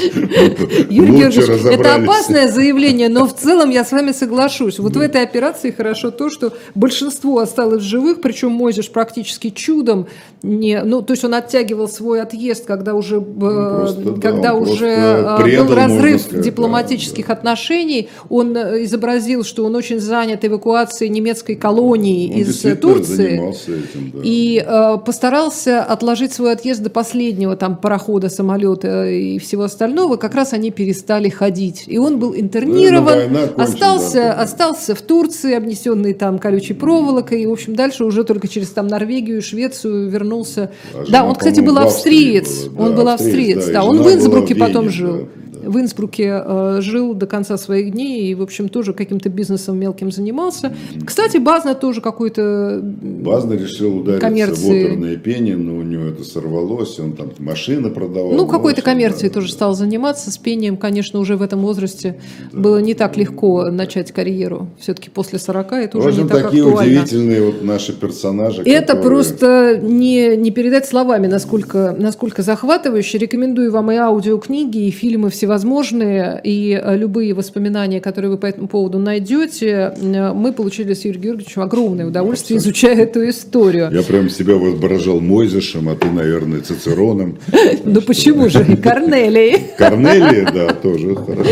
Speaker 1: Юрий Георгиевич, это опасное заявление, но в целом я с вами соглашусь. Вот в этой операции хорошо то, что большинство осталось живых, причем Мойзеш практически чудом не, ну, то есть он оттягивал свой отъезд, когда уже, ну, просто, когда да, уже э, предал, был разрыв сказать, дипломатических да, отношений. Он э, изобразил, что он очень занят эвакуацией немецкой колонии он из Турции. Этим, да. И э, постарался отложить свой отъезд до последнего там парохода, самолета и всего остального. Как раз они перестали ходить. И он был интернирован, ну, остался, да, остался в Турции, обнесенный там колючей проволокой. И, в общем, дальше уже только через там Норвегию Швецию вернулся. А да, он, кстати, был австриец. Был, он был австриец, да. да. Он в Инсбруке потом жил. Да в Инсбруке э, жил до конца своих дней и, в общем, тоже каким-то бизнесом мелким занимался. Кстати, Базна тоже какой-то
Speaker 2: Базна решил удариться коммерции. в оперное пение, но у него это сорвалось, он там машины продавал.
Speaker 1: Ну, какой-то коммерцией да, тоже да. стал заниматься. С пением, конечно, уже в этом возрасте да. было не так легко начать карьеру. Все-таки после 40 это уже общем, не так
Speaker 2: такие
Speaker 1: актуально.
Speaker 2: удивительные вот наши персонажи.
Speaker 1: Это которые... просто не, не передать словами, насколько, насколько захватывающе. Рекомендую вам и аудиокниги, и фильмы всего всевозможные, и э, любые воспоминания, которые вы по этому поводу найдете, э, мы получили с Юрием Георгиевичем огромное удовольствие, Абсолютно. изучая эту историю.
Speaker 2: Я прям себя воображал Мойзешем, а ты, наверное, Цицероном.
Speaker 1: Ну почему же? Корнелией.
Speaker 2: Корнелией, да, тоже хорошо.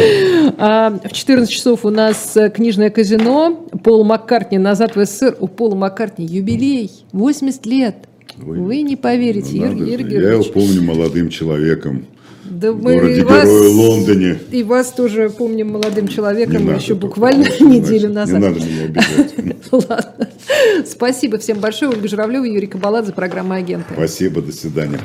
Speaker 1: А, в 14 часов у нас э, книжное казино. Пол Маккартни «Назад в СССР». У Пола Маккартни юбилей. 80 лет. Вы, не поверите, ну, Юрий Георгиевич.
Speaker 2: Я его помню молодым человеком.
Speaker 1: Да мы городе вас, Лондоне. И вас тоже помним молодым человеком не еще буквально неделю назад.
Speaker 2: Не надо меня обижать.
Speaker 1: Ладно. Спасибо всем большое. Ольга Журавлева, Юрий Кабаладзе, программа «Агенты».
Speaker 2: Спасибо, до свидания.